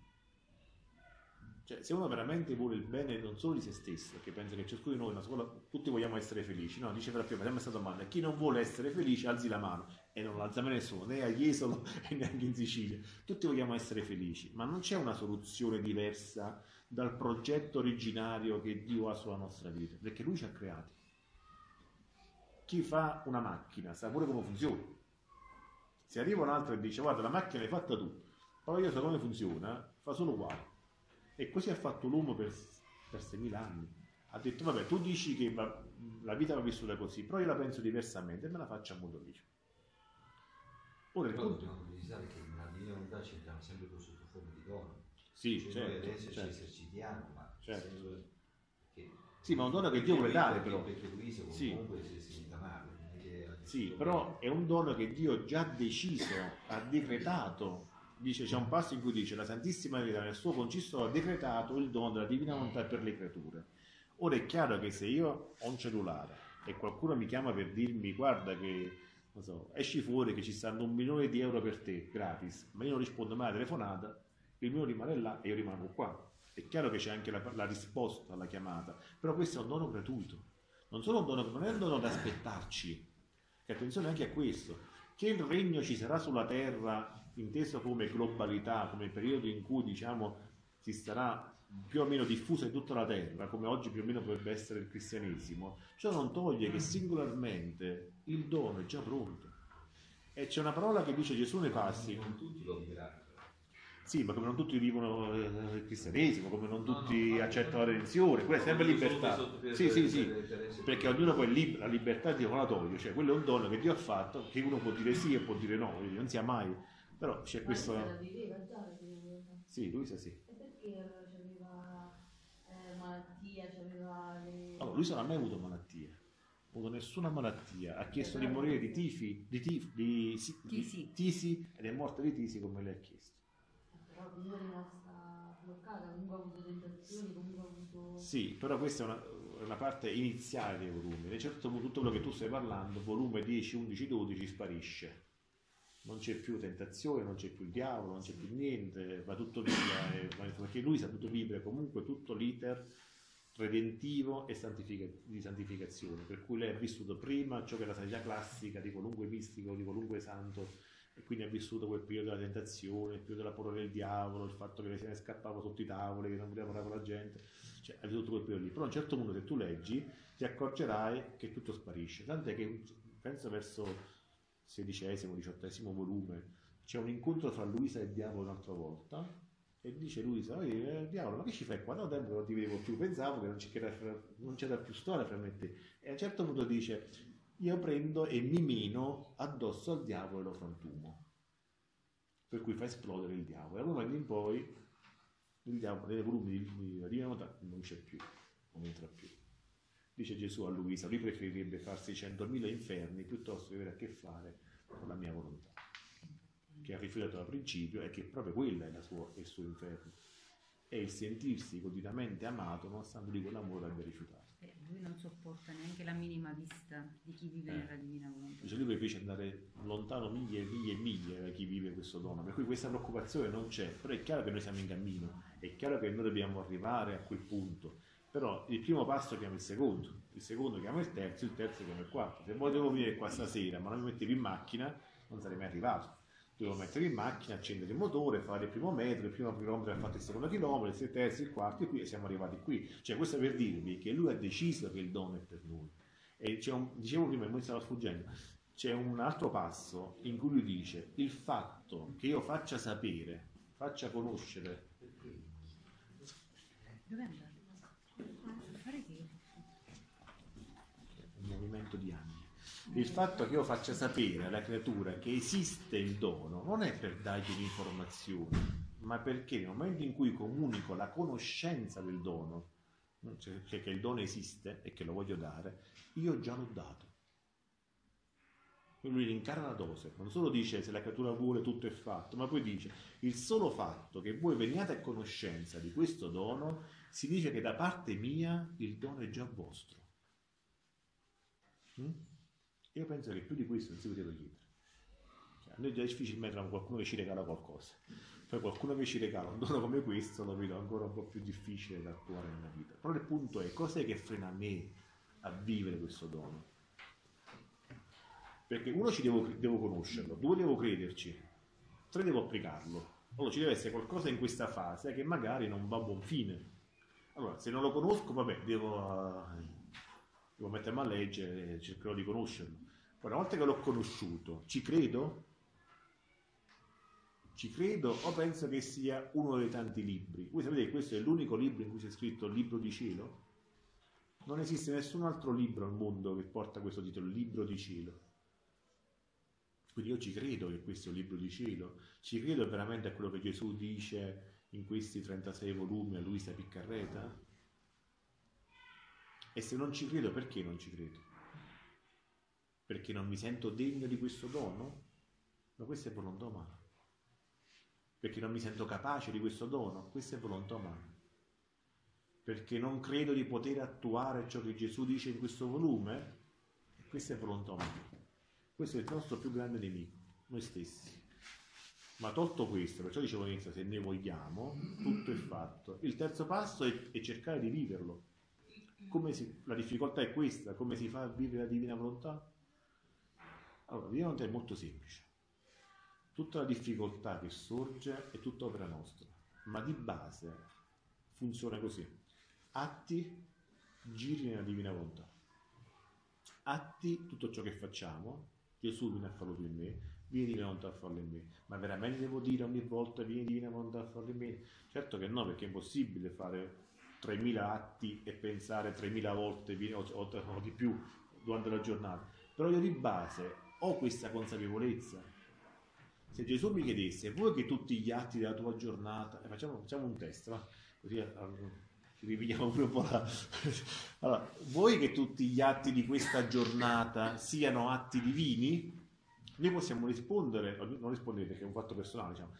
Cioè, se uno veramente vuole il bene non solo di se stesso, che pensa che ciascuno di noi, una scuola, tutti vogliamo essere felici, no? Dice per la prima, sempre questa domanda, chi non vuole essere felice alzi la mano, e non l'alza mai nessuno, né a Jesolo e neanche in Sicilia. Tutti vogliamo essere felici, ma non c'è una soluzione diversa dal progetto originario che Dio ha sulla nostra vita, perché Lui ci ha creati. Chi fa una macchina sa pure come funziona. Se arriva un altro e dice guarda la macchina l'hai fatta tu, però io so come funziona, fa solo uguale. E così ha fatto l'uomo per, per 6.000 anni. Ha detto, vabbè, tu dici che la vita va vissuta così, però io la penso diversamente e me la faccio a modo mio. Ora il punto... dobbiamo precisare che nella divina volontà ci entriamo sempre sotto forma di dono. Sì, cioè certo, noi adesso certo. ci esercitiamo, ma Certo. che... Sì, ma un dono che Dio vuole dare, però. Perché Luisa Sì. comunque si che ha Sì, però è un dono che Dio già deciso, ha decretato. Dice, c'è un passo in cui dice la Santissima Verità nel suo concisto ha decretato il dono della divina volontà per le creature. Ora è chiaro che se io ho un cellulare e qualcuno mi chiama per dirmi guarda che non so, esci fuori che ci stanno un milione di euro per te gratis, ma io non rispondo mai alla telefonata, il mio rimane là e io rimango qua. È chiaro che c'è anche la, la risposta alla chiamata, però questo è un dono gratuito. Non solo un dono, non è un dono da aspettarci, che attenzione anche a questo, che il regno ci sarà sulla terra inteso come globalità, come periodo in cui diciamo si starà più o meno diffuso in tutta la terra, come oggi più o meno potrebbe essere il cristianesimo, ciò non toglie che singolarmente il dono è già pronto. E c'è una parola che dice Gesù nei passi, Non tutti lo sì, ma come non tutti vivono eh, il cristianesimo, come non No, no, tutti no, accettano no, la redenzione, quella è sempre libertà. Sì, sì, sì, interesse perché ognuno poi lib- la libertà di non la toglie, cioè quello è un dono che Dio ha fatto, che uno può dire sì e può dire no, non sia mai, però c'è Ma questo... Luisa la viveva già la viveva. Sì, Luisa sì. E perché eh, malattia, c'aveva le... Allora, Luisa non ha mai avuto malattie, ha avuto nessuna malattia, ha chiesto di morire di tifi, di, tif, di, si- di Tisi. tisi ed è morta di tisi come lei ha chiesto. Però comunque è rimasta bloccata, comunque ha avuto tentazioni, comunque ha avuto... Sì, però questa è una, una parte iniziale dei volumi. A un certo punto tutto quello che tu stai parlando, volume 10, 11, 12, sparisce. Non c'è più tentazione, non c'è più il diavolo, non c'è più niente, va tutto via. e- va- perché lui sa tutto vivere comunque tutto l'iter redentivo e santifica- di santificazione, per cui lei ha vissuto prima ciò che è la sanità classica di qualunque mistico, di qualunque santo, e quindi ha vissuto quel periodo della tentazione, il periodo della paura del diavolo, il fatto che se ne scappava sotto i tavoli, che non voleva parlare con la gente, cioè ha vissuto quel periodo lì. Però a un certo punto se tu leggi ti accorgerai che tutto sparisce, tant'è che penso verso sedicesimo, diciottesimo volume c'è un incontro tra Luisa e il diavolo un'altra volta e dice Luisa, "Oi, eh, diavolo, ma che ci fai qua? No, tempo non ti vedevo più, pensavo che non c'era, non c'era più storia fra me e te. E a un certo punto dice, io prendo e mi mino addosso al diavolo e lo frantumo. Per cui fa esplodere il diavolo. E da quel momento in poi il diavolo nei volumi di, Volontà non c'è più, non entra più. Dice Gesù a Luisa, lui preferirebbe farsi 100.000 inferni piuttosto che avere a che fare con la mia volontà, che ha rifiutato da principio e che proprio quella è, la sua, il suo inferno. È il sentirsi continuamente amato nonostante lui quell'amore abbia rifiutato. Eh, lui non sopporta neanche la minima vista di chi vive Eh. nella divina volontà. Dice lui preferisce andare lontano miglia e miglia e miglia da chi vive questo dono, per cui questa preoccupazione non c'è, però è chiaro che noi siamo in cammino, è chiaro che noi dobbiamo arrivare a quel punto, però il primo passo chiama il secondo, il secondo chiama il terzo, il terzo chiama il quarto. Se voi devo venire qua stasera ma non mi mettevi in macchina, non sarei mai arrivato. Dovevo mettere in macchina, accendere il motore, fare il primo metro, il primo chilometro ha fatto il secondo chilometro, il terzo, il quarto e qui siamo arrivati qui. Cioè questo per dirvi che lui ha deciso che il dono è per noi. E un, dicevo prima, mi stava sfuggendo, c'è un altro passo in cui lui dice il fatto che io faccia sapere, faccia conoscere, Dove è andato? A fare che? Un movimento di anni, il fatto che io faccia sapere alla creatura che esiste il dono non è per dargli un'informazione, ma perché nel momento in cui comunico la conoscenza del dono, cioè che il dono esiste e che lo voglio dare, io già l'ho dato. lui rincarna la dose, non solo dice se la creatura vuole tutto è fatto, ma poi dice il solo fatto che voi veniate a conoscenza di questo dono si dice che da parte mia il dono è già vostro. Mm? Io penso che più di questo non si poteva chiedere. Cioè, a noi è già difficile mettere qualcuno che ci regala qualcosa. Poi qualcuno che ci regala un dono come questo lo vedo ancora un po' più difficile da attuare nella vita. Però il punto è cos'è che frena me a vivere questo dono? Perché uno ci devo, devo conoscerlo, due devo crederci, tre devo applicarlo. Allora ci deve essere qualcosa in questa fase che magari non va a buon fine. Allora, se non lo conosco, vabbè, devo, devo mettermi a leggere e cercherò di conoscerlo. Poi una volta che l'ho conosciuto, ci credo? Ci credo o penso che sia uno dei tanti libri? Voi sapete che questo è l'unico libro in cui c'è scritto libro di cielo? Non esiste nessun altro libro al mondo che porta questo titolo, libro di cielo. Quindi io ci credo che questo è un libro di cielo, ci credo veramente a quello che Gesù dice in questi 36 volumi a Luisa Piccarreta? E se non ci credo, perché non ci credo? Perché non mi sento degno di questo dono? Ma questa è volontà umana. Perché non mi sento capace di questo dono? Questa è volontà umana. Perché non credo di poter attuare ciò che Gesù dice in questo volume? Questa è volontà umana. Questo è il nostro più grande nemico, noi stessi. Ma tolto questo, perciò dicevo all'inizio, se ne vogliamo, tutto è fatto. Il terzo passo è, è cercare di viverlo. Si, la difficoltà è questa, come si fa a vivere la divina volontà? Allora, la divina volontà è molto semplice. Tutta la difficoltà che sorge è tutta opera nostra, ma di base funziona così. Atti, giri nella divina volontà. Atti, tutto ciò che facciamo, Gesù viene a farlo in me, vieni divina volontà a farlo in me. Ma veramente devo dire ogni volta vieni divina volontà a farlo in me? Certo che no, perché è impossibile fare 3.000 atti e pensare 3.000 volte o, o, o di più durante la giornata. Però io di base ho questa consapevolezza. Se Gesù mi chiedesse, vuoi che tutti gli atti della tua giornata, eh, facciamo, facciamo, un test, va? così eh, ci ripigliamo pure un po' la... Allora, vuoi che tutti gli atti di questa giornata siano atti divini? Noi possiamo rispondere, non rispondere perché è un fatto personale, diciamo,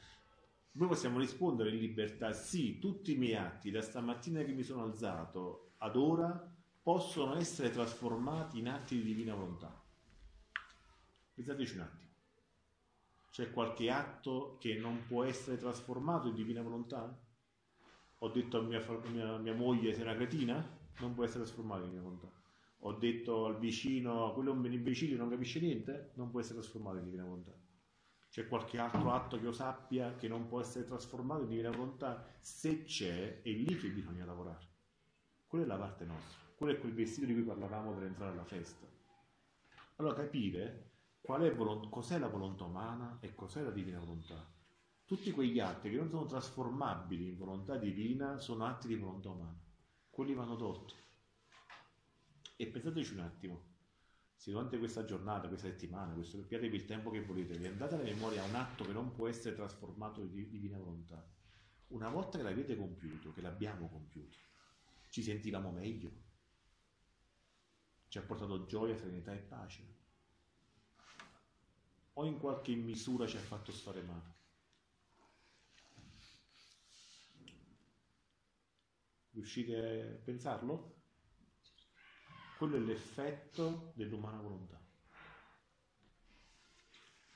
noi possiamo rispondere in libertà, sì, tutti i miei atti da stamattina che mi sono alzato ad ora possono essere trasformati in atti di divina volontà. Pensateci un attimo. C'è qualche atto che non può essere trasformato in divina volontà? Ho detto a mia, mia, mia moglie sei una cretina? Non può essere trasformato in divina volontà. Ho detto al vicino, quello è un imbecille, non capisce niente? Non può essere trasformato in divina volontà. C'è qualche altro atto che io sappia che non può essere trasformato in divina volontà? Se c'è, è lì che bisogna lavorare. Quella è la parte nostra. Quello è quel vestito di cui parlavamo per entrare alla festa. Allora capire volontà, cos'è la volontà umana e cos'è la divina volontà. Tutti quegli atti che non sono trasformabili in volontà divina sono atti di volontà umana. Quelli vanno tolti. E pensateci un attimo, se durante questa giornata, questa settimana, questo piatevi il tempo che volete, vi andate alla memoria un atto che non può essere trasformato in divina volontà. Una volta che l'avete compiuto, che l'abbiamo compiuto, ci sentivamo meglio. Ci ha portato gioia, serenità e pace. O in qualche misura ci ha fatto stare male. Riuscite a pensarlo? Quello è l'effetto dell'umana volontà.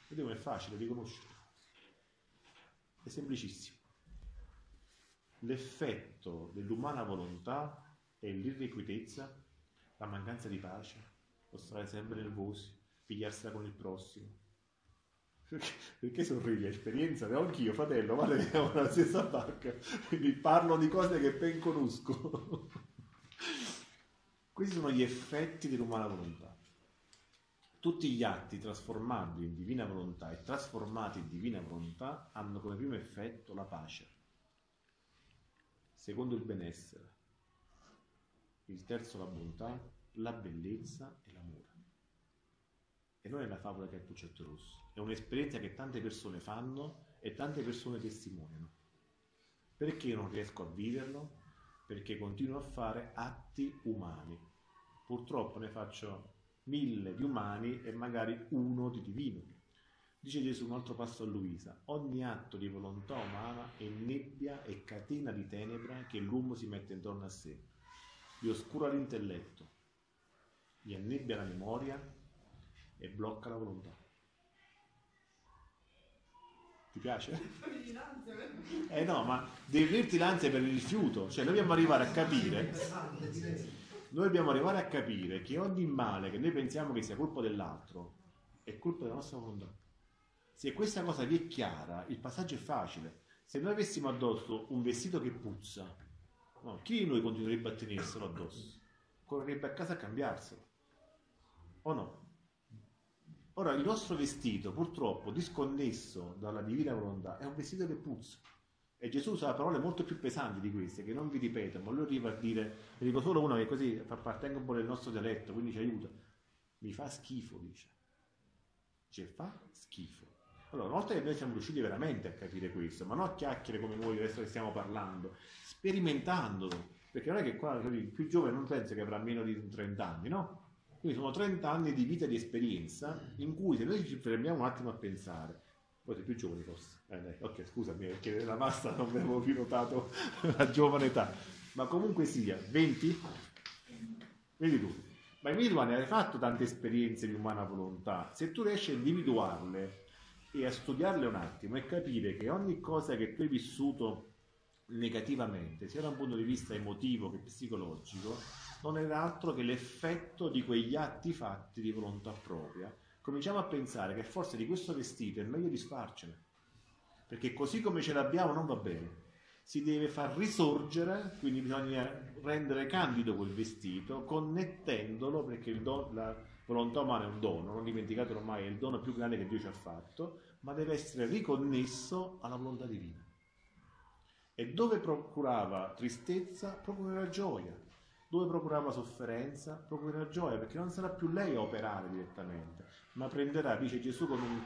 Vedete come è facile riconoscerlo. È semplicissimo. L'effetto dell'umana volontà è l'irrequietezza, la mancanza di pace, lo stare sempre nervosi, pigliarsela con il prossimo. Perché, perché sorridi? Esperienza, ne ho anch'io, fratello, ma siamo nella stessa barca, quindi parlo di cose che ben conosco. Questi sono gli effetti dell'umana volontà. Tutti gli atti trasformabili in divina volontà e trasformati in divina volontà hanno come primo effetto la pace, secondo il benessere, il terzo la bontà, la bellezza e l'amore. E non è la favola che è il puccetto rosso, è un'esperienza che tante persone fanno e tante persone testimoniano. Perché io non riesco a viverlo? Perché continuo a fare atti umani, purtroppo ne faccio mille di umani e magari uno di divino. Dice Gesù un altro passo a Luisa, ogni atto di volontà umana è nebbia e catena di tenebra che l'uomo si mette intorno a sé, gli oscura l'intelletto, gli annebbia la memoria e blocca la volontà. Ti piace? Eh no, ma devi venirti l'ansia per il rifiuto, cioè dobbiamo arrivare a capire, noi dobbiamo arrivare a capire che ogni male che noi pensiamo che sia colpa dell'altro è colpa della nostra volontà. Se questa cosa vi è chiara, il passaggio è facile. Se noi avessimo addosso un vestito che puzza, no, chi di noi continuerebbe a tenerselo addosso? Correrebbe a casa a cambiarselo. O no? Ora, il nostro vestito, purtroppo, disconnesso dalla divina volontà, è un vestito che puzza. E Gesù usa parole molto più pesanti di queste, che non vi ripeto, ma lui arriva a dire, ne dico solo una che così fa parte anche un po' del nostro dialetto, quindi ci aiuta. Mi fa schifo, dice. Dice, fa schifo. Allora, una volta che noi siamo riusciti veramente a capire questo, ma non a chiacchiere come noi adesso che stiamo parlando, sperimentandolo, perché non è che qua il più giovane non pensa che avrà meno di 30 anni, no? Quindi sono 30 anni di vita e di esperienza in cui se noi ci fermiamo un attimo a pensare, poi sei più giovane forse, eh, ok scusami perché nella massa non avevo più notato la giovane età, ma comunque sia, 20? Vedi tu, ma 20 anni hai fatto tante esperienze di umana volontà, se tu riesci a individuarle e a studiarle un attimo e capire che ogni cosa che tu hai vissuto negativamente, sia da un punto di vista emotivo che psicologico, non era altro che l'effetto di quegli atti fatti di volontà propria. Cominciamo a pensare che forse di questo vestito è meglio disfarcene, perché così come ce l'abbiamo non va bene. Si deve far risorgere, quindi bisogna rendere candido quel vestito, connettendolo, perché don, la volontà umana è un dono, non dimenticatelo mai, è il dono più grande che Dio ci ha fatto, ma deve essere riconnesso alla volontà divina. E dove procurava tristezza, procurerà gioia. Dove procurava sofferenza, procurerà gioia, perché non sarà più lei a operare direttamente, ma prenderà, dice Gesù con un,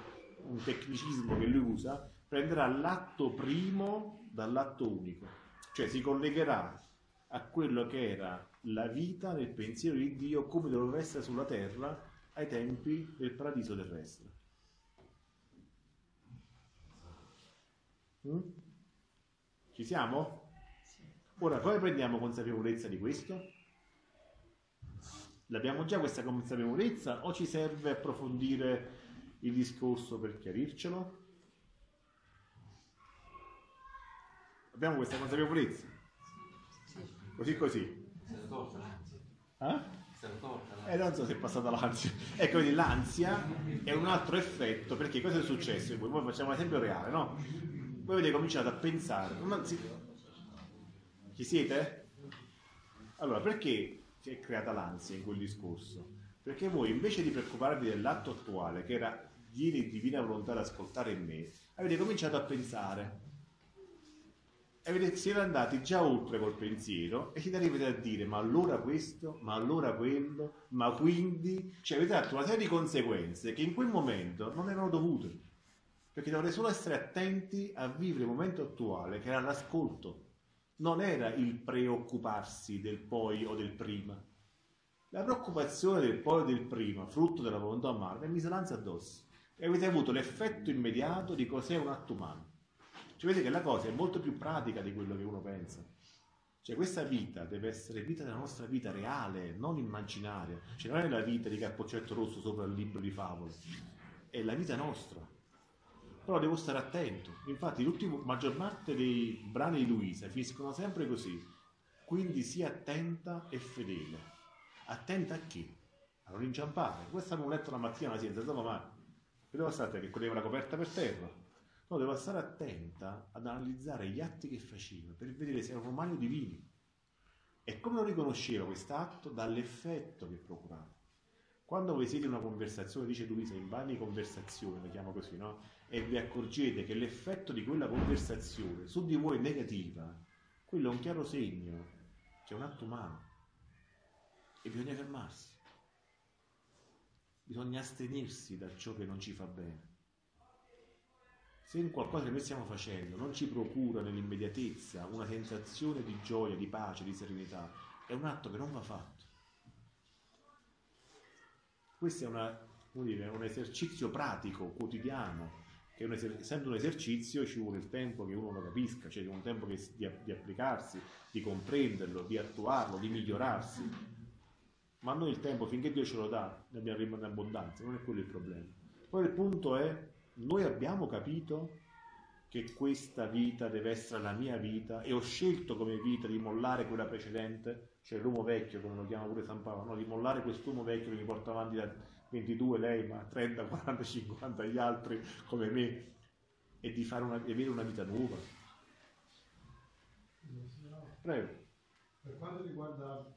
un tecnicismo che lui usa, prenderà l'atto primo dall'atto unico, cioè si collegherà a quello che era la vita nel pensiero di Dio come doveva essere sulla terra ai tempi del paradiso terrestre. Mm? Ci siamo? Ora, come prendiamo consapevolezza di questo? L'abbiamo già questa consapevolezza o ci serve approfondire il discorso per chiarircelo? Abbiamo questa consapevolezza? Così così. Eh? L'ansia. Eh, non so se è passata l'ansia. Ecco, quindi l'ansia è un altro effetto, perché cosa è successo? Voi facciamo un esempio reale, no? Voi avete cominciato a pensare, ma si- ci siete? Allora, perché si è creata l'ansia in quel discorso? Perché voi invece di preoccuparvi dell'atto attuale, che era vieni divina volontà ad ascoltare in me, avete cominciato a pensare. Avete- siete andati già oltre col pensiero e siete arrivati a dire ma allora questo, ma allora quello, ma quindi, cioè avete dato una serie di conseguenze che in quel momento non erano dovute, perché dovrete solo essere attenti a vivere il momento attuale che era l'ascolto, non era il preoccuparsi del poi o del prima. La preoccupazione del poi o del prima, frutto della volontà umana, è miseranza addosso e avete avuto l'effetto immediato di cos'è un atto umano. Cioè vedete che la cosa è molto più pratica di quello che uno pensa. Cioè questa vita deve essere vita della nostra vita reale, non immaginaria. Cioè non è la vita di Cappuccetto Rosso sopra il libro di favole, è la vita nostra. Però devo stare attento. Infatti la maggior parte dei brani di Luisa finiscono sempre così. Quindi sii attenta e fedele. Attenta a chi? A non inciampare. Questo abbiamo letto la mattina, ma si è alzato mai. Devo stare che correva la coperta per terra. No, devo stare attenta ad analizzare gli atti che faceva per vedere se erano umani o divini. E come lo riconosceva quest'atto? Dall'effetto che procurava. Quando voi siete in una conversazione, dice Luisa, in varie conversazioni, la chiamo così, no? E vi accorgete che l'effetto di quella conversazione su di voi è negativa, quello è un chiaro segno che è un atto umano. E bisogna fermarsi. Bisogna astenersi da ciò che non ci fa bene. Se in qualcosa che noi stiamo facendo non ci procura nell'immediatezza una sensazione di gioia, di pace, di serenità, è un atto che non va fatto. questo è una, dire, un esercizio pratico, quotidiano, che un eser- essendo un esercizio ci vuole il tempo che uno lo capisca, cioè un tempo che di, di applicarsi, di comprenderlo, di attuarlo, di migliorarsi. Ma noi il tempo, finché Dio ce lo dà, ne abbiamo in abbondanza, non è quello il problema. Poi il punto è, noi abbiamo capito che questa vita deve essere la mia vita e ho scelto come vita di mollare quella precedente, cioè l'uomo vecchio, come lo chiama pure San Paolo, no? di mollare quest'uomo vecchio che mi porta avanti da 22 lei, ma 30, 40, 50 gli altri come me e di fare una, avere una vita nuova. Prego. Per quanto riguarda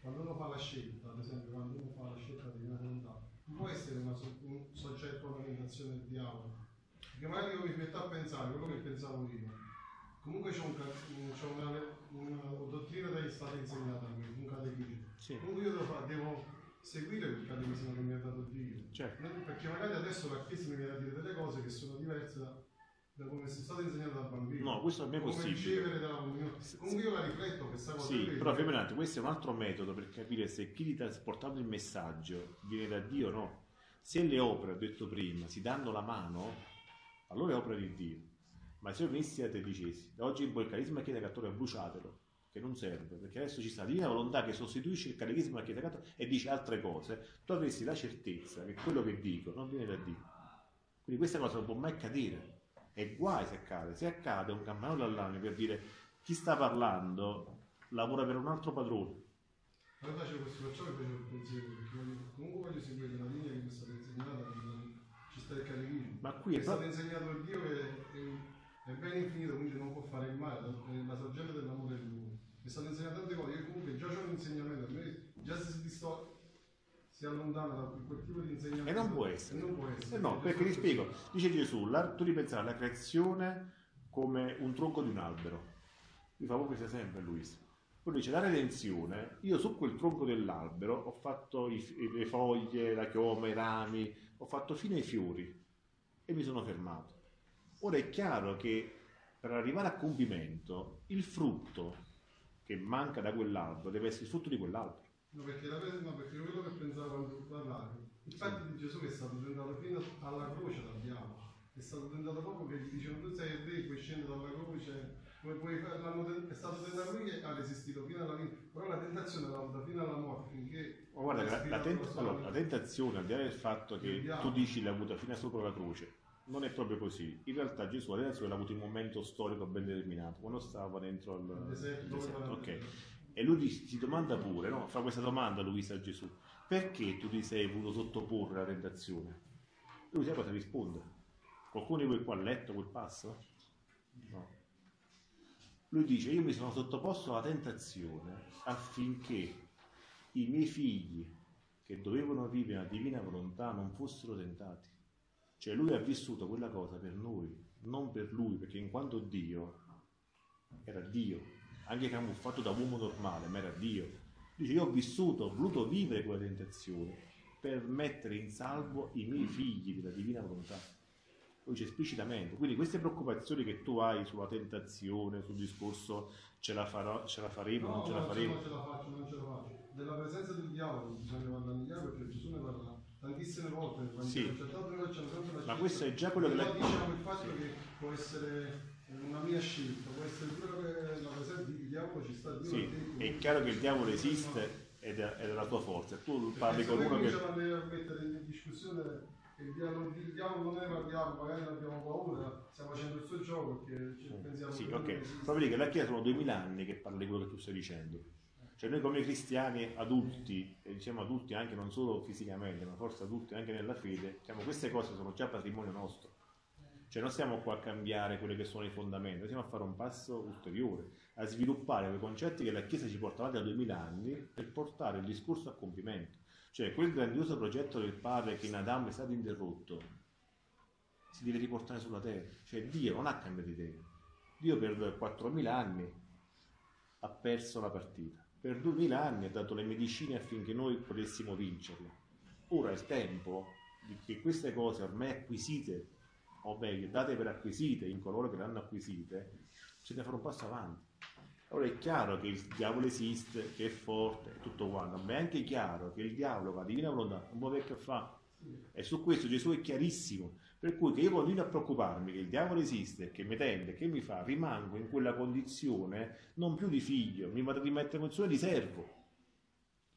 quando uno fa la scelta, ad esempio quando uno fa la scelta di una volontà, non può essere una un soggetto alla tentazione del diavolo. Perché magari io mi metto a pensare quello che pensavo prima. Comunque c'è, un, c'è una, una dottrina che è stata insegnata a me, un catechismo. Sì, Comunque io devo, devo seguire quel catechismo che mi ha dato Dio. certo. Perché magari adesso la Chiesa mi viene a dire delle cose che sono diverse da, da come è stato insegnato da bambino. No, questo non è come possibile. ricevere dalla Comunque io la rifletto questa cosa. Sì, però Ferdinando, questo è un altro metodo per capire se chi ti ha trasportato il messaggio viene da Dio o no. Se le opere, ho detto prima, si danno la mano, allora è opera di Dio. Ma se io venissi a te dicessi, da oggi in poi il carisma Chiesa Cattolica bruciatelo, che non serve, perché adesso ci sta la divina volontà che sostituisce il Chiesa Cattolica e dice altre cose, tu avresti la certezza che quello che dico non viene da Dio. Quindi questa cosa non può mai accadere. E guai se accade. Se accade è un campanello all'anno per dire chi sta parlando lavora per un altro padrone. Io facevo questo, perciò che facevo il pensiero, perché comunque voglio seguire la linea che mi è stata insegnata, ci sta il catechismo. Ma qui è è stato insegnato da Dio che è, è ben infinito, quindi non può fare il male, è la sorgente dell'amore dell'uomo. Mi è stato insegnato tante cose, io comunque già c'ho un insegnamento, già se si disto- si allontana da quel tipo di insegnamento. E non può essere. E non può essere. Eh no, perché ti spiego, dice Gesù, tu devi pensare alla creazione come un tronco di un albero. Lui fa proprio questo esempio, Luis. Poi dice, la redenzione, io su quel tronco dell'albero ho fatto i- le foglie, la chioma, i rami, ho fatto fino ai fiori e mi sono fermato. Ora è chiaro che per arrivare a compimento il frutto che manca da quell'albero deve essere frutto di quell'albero. No, perché, la, no, perché quello che pensavo quando parlavi, il fatto di Gesù che è stato tentato fino alla croce dal diavolo, è stato tentato proprio che gli dicevano tu sei re, puoi scendere dalla croce, come puoi fare, è stato tentato lui che ha resistito fino alla fine, però la tentazione l'ha avuta fino alla morte, finché... Ma guarda, la, la tent- allora, la tentazione, al di là del fatto che tu dici l'ha avuta fino a sopra la croce, non è proprio così. In realtà Gesù la tentazione l'ha avuta in un momento storico ben determinato, quando stava dentro al deserto, deserto. era- Ok. E lui si domanda pure, no? fa questa domanda Luisa a Gesù, perché tu ti sei voluto sottoporre alla tentazione? Lui sai cosa risponde? Qualcuno di voi qua ha letto quel passo? No. Lui dice, io mi sono sottoposto alla tentazione affinché i miei figli che dovevano vivere la divina volontà non fossero tentati. Cioè lui ha vissuto quella cosa per noi, non per lui, perché in quanto Dio era Dio, anche camuffato da uomo normale, ma era Dio. Dice io ho vissuto, ho voluto vivere quella tentazione per mettere in salvo i miei figli della divina volontà. Lo dice esplicitamente. Quindi queste preoccupazioni che tu hai sulla tentazione, sul discorso ce la, farò, ce la faremo, No, non ce la no, faremo. non ce la faccio, non ce la faccio. Della presenza del diavolo bisogna di diavolo perché Gesù ne parla tantissime volte nel Vangelo. Sì. Ma questo è già quello che Però diciamo il fatto che può essere una mia scelta, può essere quello che la presenza di diavolo ci sta Dio Sì, è chiaro che il diavolo esiste ed è, la tua forza. Tu Perché parli se con uno che... a mettere in discussione che il diavolo, il diavolo non il diavolo, magari abbiamo paura, stiamo facendo il suo gioco perché pensiamo Sì, ok. Proprio che la Chiesa sono 2000 anni che parla di quello che tu stai dicendo. Cioè noi come cristiani adulti, e diciamo adulti anche non solo fisicamente, ma forse adulti anche nella fede, diciamo queste cose sono già patrimonio nostro. Cioè non stiamo qua a cambiare quelle che sono i fondamenti, stiamo a fare un passo ulteriore, a sviluppare quei concetti che la Chiesa ci porta avanti da 2000 anni per portare il discorso a compimento. Cioè quel grandioso progetto del Padre che in Adamo è stato interrotto, si deve riportare sulla terra. Cioè Dio non ha cambiato idea. Dio per 4.000 anni ha perso la partita. Per 2.000 anni ha dato le medicine affinché noi potessimo vincerla. Ora è il tempo che queste cose ormai acquisite, o meglio, date per acquisite in coloro che le hanno acquisite, bisogna fare un passo avanti. Allora è chiaro che il diavolo esiste, che è forte, e tutto quanto, ma è anche chiaro che il diavolo, la divina volontà, non può che fa. E su questo Gesù è chiarissimo. Per cui che io continuo a preoccuparmi che il diavolo esiste, che mi tende, che mi fa, rimango in quella condizione non più di figlio, mi rimettere in condizione di servo.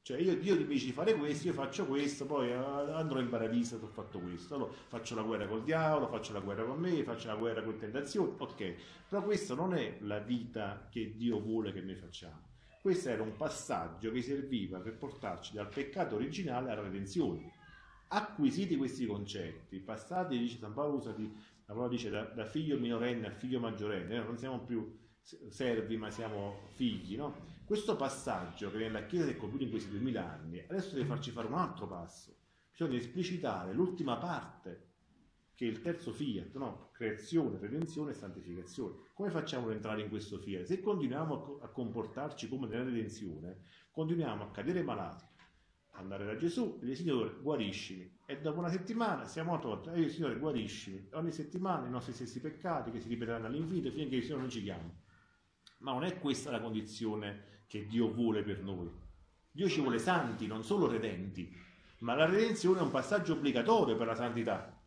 Cioè io, Dio mi dice di fare questo, io faccio questo, poi eh, andrò in paradiso se ho fatto questo. Allora faccio la guerra col diavolo, faccio la guerra con me, faccio la guerra con tentazioni, ok. Però questa non è la vita che Dio vuole che noi facciamo. Questo era un passaggio che serviva per portarci dal peccato originale alla redenzione. Acquisiti questi concetti, passati, dice San Paolo, usa di, la parola dice da, da figlio minorenne a figlio maggiorenne, eh, non siamo più servi ma siamo figli, no? Questo passaggio che nella Chiesa si è compiuto in questi duemila anni, adesso deve farci fare un altro passo. Bisogna esplicitare l'ultima parte, che è il terzo fiat, no? creazione, redenzione e santificazione. Come facciamo ad entrare in questo fiat? Se continuiamo a comportarci come nella redenzione, continuiamo a cadere malati, andare da Gesù e dire Signore guariscimi. E dopo una settimana siamo a torto e io Signore guariscimi. Ogni settimana i nostri stessi peccati che si ripeteranno all'infinito finché il Signore non ci chiama ma non è questa la condizione che Dio vuole per noi. Dio ci vuole santi non solo redenti. Ma la redenzione è un passaggio obbligatorio per la santità.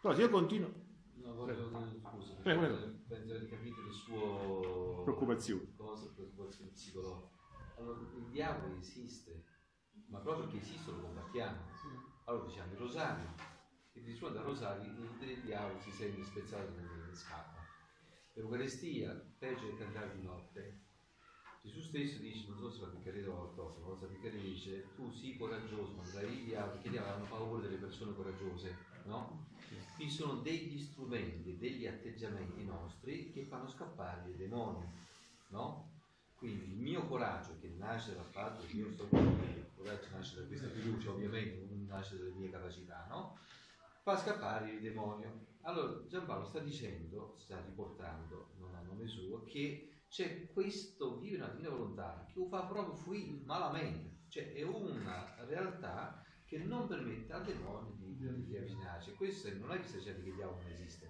Però se io continuo No, volevo scusa, Prego, prego. penso di capire il suo Preoccupazione. cosa, preoccupazione psicologica. Allora, il diavolo esiste, ma proprio perché esiste lo combattiamo. Allora diciamo il rosario, e di suono da rosario il, diavolo si sente spezzato e scappa. L'Eucaristia, peggio che cantare di notte. Gesù stesso dice, non so se la piccaria o ortofono, forse la piccaria dice, tu sii coraggioso, ma dai diavolo, perché il diavolo hanno paura delle persone coraggiose, no? Qui sono degli strumenti, degli atteggiamenti nostri che fanno scappare i demoni, no? Quindi il mio coraggio che nasce dal fatto che io sto qui, il coraggio nasce da questa fiducia ovviamente, non nasce dalle mie capacità, no? Fa scappare il demonio. Allora Giampaolo sta dicendo, sta riportando, non a nome suo, che c'è questo vivere una divina volontà che lo fa proprio fuori malamente, cioè è una realtà che non permette al demonio di, di, di avvicinarci. Questo non è che sta dicendo che il diavolo non esiste,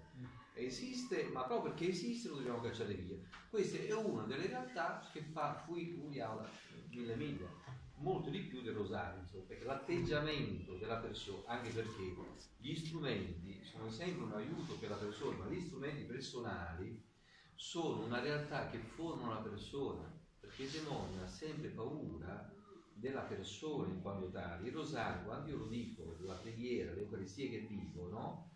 esiste, ma proprio perché esiste lo dobbiamo cacciare via. Questa è una delle realtà che fa un diavolo mille miglia, molto di più del rosario, perché l'atteggiamento della persona, anche perché gli strumenti sono sempre un aiuto per la persona, ma gli strumenti personali sono una realtà che formano la persona, perché demonio ha sempre paura della persona in quanto tale. Il rosario, quando io lo dico, la preghiera, l'Eucaristia che dico, no?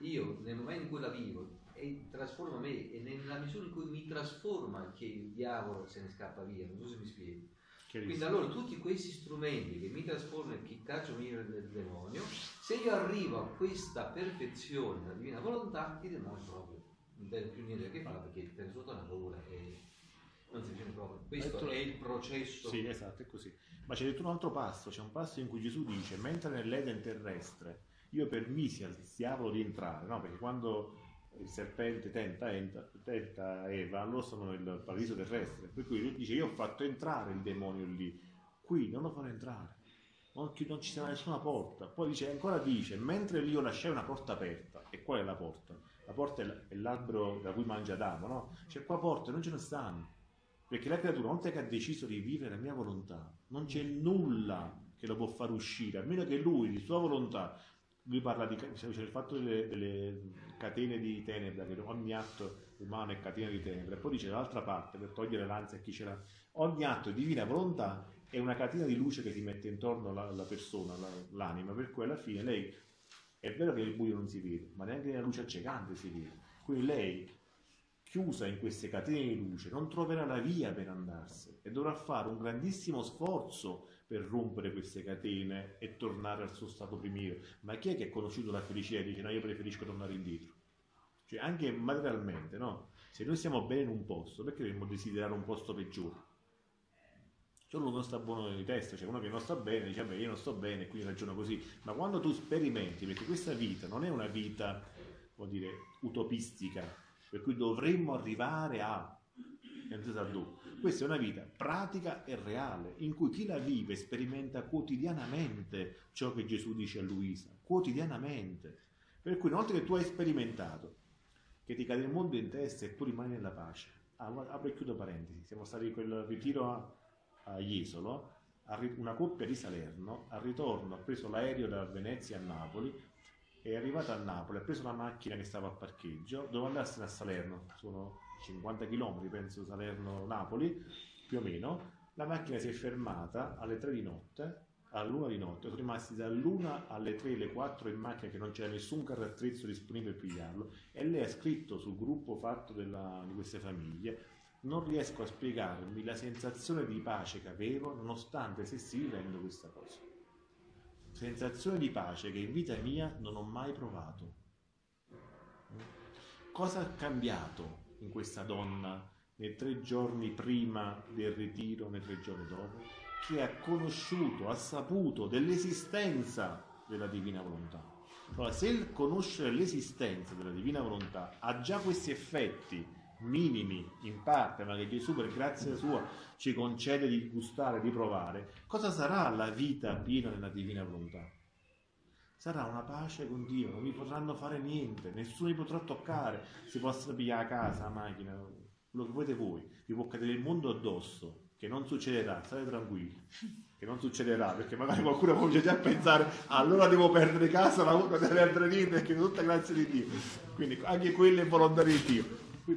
Io nel momento in cui la vivo e trasforma me e nella misura in cui mi trasforma che il diavolo se ne scappa via, non so se mi spiego. Quindi allora tutti questi strumenti che mi trasformano e che cacciano via del demonio, se io arrivo a questa perfezione della divina volontà, il demonio proprio non deve più niente a che fare perché te ne sotto una paura e non si viene proprio. Questo Detto- è il processo. Sì, esatto, è così. Ma c'è detto un altro passo, c'è un passo in cui Gesù dice, mentre nell'Eden terrestre io permisi al diavolo di entrare, no? Perché quando il serpente tenta, enta- tenta Eva, loro sono nel paradiso terrestre, per cui lui dice io ho fatto entrare il demonio lì, qui non lo farò entrare, non, non ci sarà nessuna porta. Poi dice, ancora dice, mentre io lasciai una porta aperta, e qual è la porta? La porta è l'albero da cui mangia Adamo, no? C'è qua porte, non ce ne stanno. Perché la creatura, una volta che ha deciso di vivere la mia volontà, non c'è nulla che lo può far uscire, a meno che lui, di sua volontà, lui parla di, c'è il fatto delle, delle catene di tenebra, che ogni atto umano è catena di tenebra, e poi dice dall'altra parte, per togliere l'ansia a chi ce l'ha, ogni atto di divina volontà è una catena di luce che si mette intorno alla, alla persona, alla- l'anima, per cui alla fine lei, è vero che il buio non si vede, ma neanche nella luce accecante si vede, quindi lei chiusa in queste catene di luce, non troverà la via per andarsene e dovrà fare un grandissimo sforzo per rompere queste catene e tornare al suo stato primiero. Ma chi è che ha conosciuto la felicità e dice no, io preferisco tornare indietro? Cioè anche materialmente, no? Se noi stiamo bene in un posto, perché dovremmo desiderare un posto peggiore? Solo uno sta buono di testa, cioè uno che non sta bene dice vabbè io non sto bene, quindi ragiono così. Ma quando tu sperimenti, perché questa vita non è una vita, vuol dire, utopistica, per cui dovremmo arrivare a non si sa dove. Questa è una vita pratica e reale, in cui chi la vive sperimenta quotidianamente ciò che Gesù dice a Luisa, quotidianamente. Per cui una volta che tu hai sperimentato che ti cade il mondo in testa e tu rimani nella pace, apro e chiudo parentesi, siamo stati in quel ritiro a, a Jesolo, una coppia di Salerno, al ritorno ha preso l'aereo da Venezia a Napoli, è arrivata a Napoli, ha preso la macchina che stava a parcheggio, dove andarsene a Salerno, sono 50 km penso Salerno-Napoli, più o meno, la macchina si è fermata alle 3 di notte, all'una di notte, sono rimasti dall'una alle 3, alle 4 in macchina che non c'era nessun carro attrezzo disponibile per pigliarlo. E lei ha scritto sul gruppo fatto della- di queste famiglie non riesco a spiegarmi la sensazione di pace che avevo nonostante stessi vivendo questa cosa. Sensazione di pace che in vita mia non ho mai provato. Cosa è cambiato in questa donna nei tre giorni prima del ritiro, nei tre giorni dopo? Che ha conosciuto, ha saputo dell'esistenza della divina volontà. Allora, se il conoscere l'esistenza della divina volontà ha già questi effetti minimi in parte, ma che Gesù per grazia sua ci concede di gustare, di provare, cosa sarà la vita piena della divina volontà? Sarà una pace continua, non vi potranno fare niente, nessuno vi potrà toccare, si possono pigliare a casa, la macchina, quello che volete voi, vi può cadere il mondo addosso, che non succederà, state tranquilli, che non succederà, perché magari qualcuno comincia già a pensare, allora devo perdere casa, ma non devo perdere niente, perché tutta grazia di Dio. Quindi anche quello è volontà di Dio.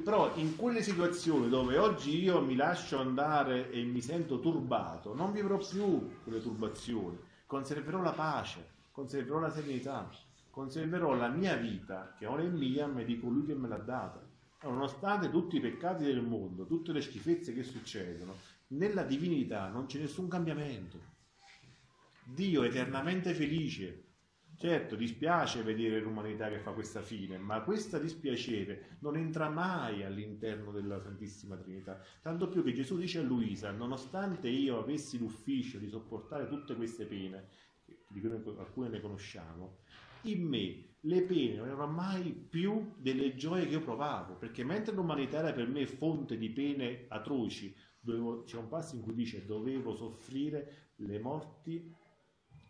Però in quelle situazioni dove oggi io mi lascio andare e mi sento turbato, non vivrò più quelle turbazioni, conserverò la pace, conserverò la serenità, conserverò la mia vita, che ora è mia, ma di colui che me l'ha data. Nonostante tutti i peccati del mondo, tutte le schifezze che succedono, nella divinità non c'è nessun cambiamento. Dio è eternamente felice. Certo, dispiace vedere l'umanità che fa questa fine, ma questo dispiacere non entra mai all'interno della Santissima Trinità. Tanto più che Gesù dice a Luisa, nonostante io avessi l'ufficio di sopportare tutte queste pene, di cui alcune ne conosciamo, in me le pene non erano mai più delle gioie che io provavo, perché mentre l'umanità era per me fonte di pene atroci, dovevo- c'è un passo in cui dice dovevo soffrire le morti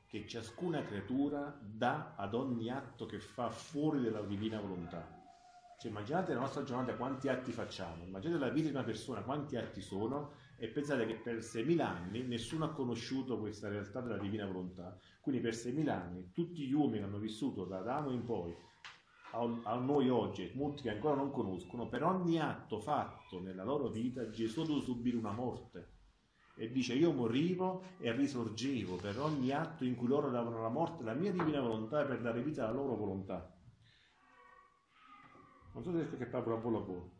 che ciascuna creatura dà ad ogni atto che fa fuori dalla divina volontà. Cioè, immaginate la nostra giornata quanti atti facciamo, immaginate la vita di una persona quanti atti sono e pensate che per 6.000 anni nessuno ha conosciuto questa realtà della divina volontà. Quindi per 6.000 anni tutti gli uomini hanno vissuto da Adamo in poi a, a noi oggi, molti che ancora non conoscono, per ogni atto fatto nella loro vita Gesù ha dovuto subire una morte. E dice io morivo e risorgevo per ogni atto in cui loro davano la morte, la mia divina volontà per dare vita alla loro volontà. Non so se riesco che parlo a volo a volo.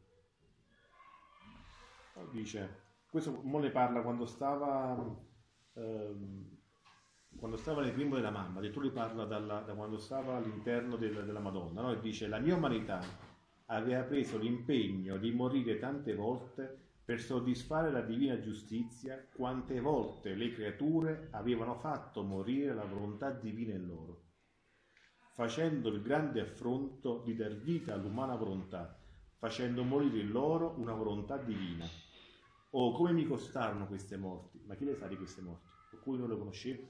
Poi Dice, questo mo ne parla quando stava, ehm, quando stava nel grembo della mamma, addirittura lui parla dalla- da quando stava all'interno del- della Madonna, no? e dice la mia umanità aveva preso l'impegno di morire tante volte per soddisfare la divina giustizia quante volte le creature avevano fatto morire la volontà divina in loro, facendo il grande affronto di dar vita all'umana volontà, facendo morire in loro una volontà divina. Oh, come mi costarono queste morti? Ma chi le sa di queste morti? Qualcuno le conosceva?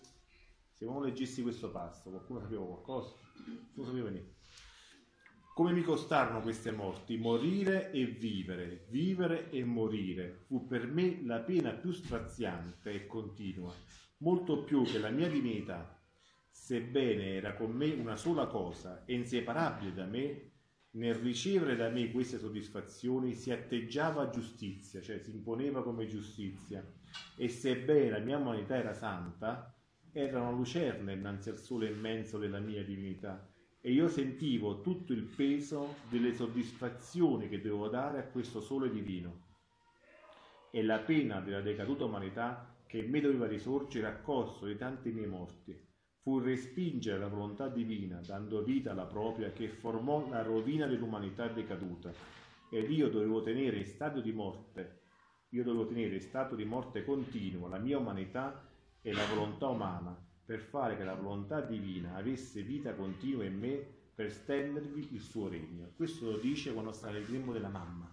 Se uno leggessi questo passo, qualcuno sapeva qualcosa? Non sapeva niente. Come mi costarono queste morti? Morire e vivere, vivere e morire. Fu per me la pena più straziante e continua, molto più che la mia divinità. Sebbene era con me una sola cosa e inseparabile da me, nel ricevere da me queste soddisfazioni si atteggiava a giustizia, cioè si imponeva come giustizia. E sebbene la mia umanità era santa, era una lucerna innanzi al sole immenso della mia divinità e io sentivo tutto il peso delle soddisfazioni che dovevo dare a questo sole divino. E la pena della decaduta umanità che in me doveva risorgere a costo di tanti miei morti fu respingere la volontà divina, dando vita alla propria, che formò la rovina dell'umanità decaduta. Ed io dovevo tenere in stato di morte, io dovevo tenere in stato di morte continuo la mia umanità e la volontà umana, per fare che la volontà divina avesse vita continua in me per stendervi il suo regno. Questo lo dice quando sta nel grembo della mamma,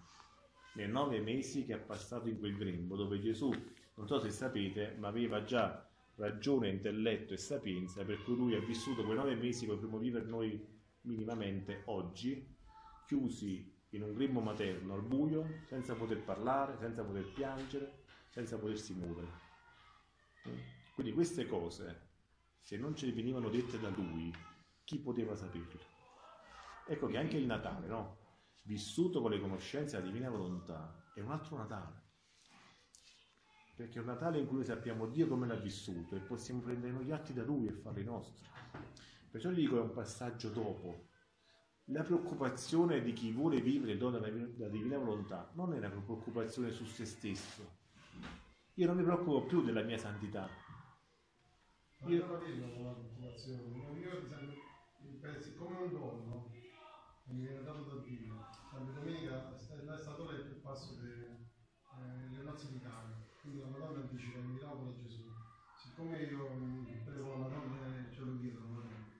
nei nove mesi che ha passato in quel grembo, dove Gesù, non so se sapete, ma aveva già ragione, intelletto e sapienza, per cui lui ha vissuto quei nove mesi che potremmo vivere noi minimamente oggi, chiusi in un grembo materno al buio, senza poter parlare, senza poter piangere, senza potersi muovere. Quindi queste cose, se non ci venivano dette da lui, chi poteva saperle? Ecco che anche il Natale, no? vissuto con le conoscenze della divina volontà, è un altro Natale. Perché è un Natale in cui noi sappiamo Dio come l'ha vissuto e possiamo prendere noi gli atti da Lui e farli nostri. Perciò gli dico è un passaggio dopo. La preoccupazione di chi vuole vivere dono della divina volontà non è una preoccupazione su se stesso. Io non mi preoccupo più della mia santità. Ma io la vedo con la preoccupazione. Io pensi come un dono mi viene dato da Dio. Santa Domenica è stato letto il passo delle eh, nozze di Cana. Quindi la Madonna dice che mi lavoro da Gesù. Siccome io mm, prego la Madonna, ce lo chiedo,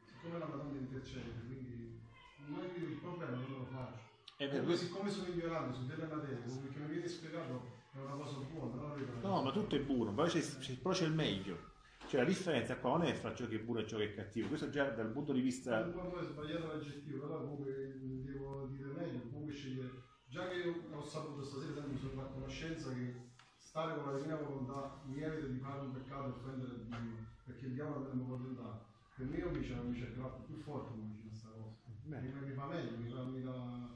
siccome la Madonna intercede, quindi noi il problema non lo faccio. È E poi siccome sono ignorante su delle materie, perché mi viene spiegato è una cosa buona, non No, ma tutto è buono, poi c'è, c'è- però c'è il meglio. Cioè la differenza qua non è fra ciò che è buono e ciò che è cattivo, questo già dal punto di vista... Quando è sbagliato l'aggettivo, però comunque devo dire meglio, comunque scegliere. Già che io ho saputo stasera, mi sono fatto conoscenza che stare con la divina volontà mi evita di fare un peccato e offendere Dio, perché il diavolo non mi può tentare. Per me invece mi c'è il più forte mi dice questa cosa. Mi, mi fa meglio, mi, fa- mi dà,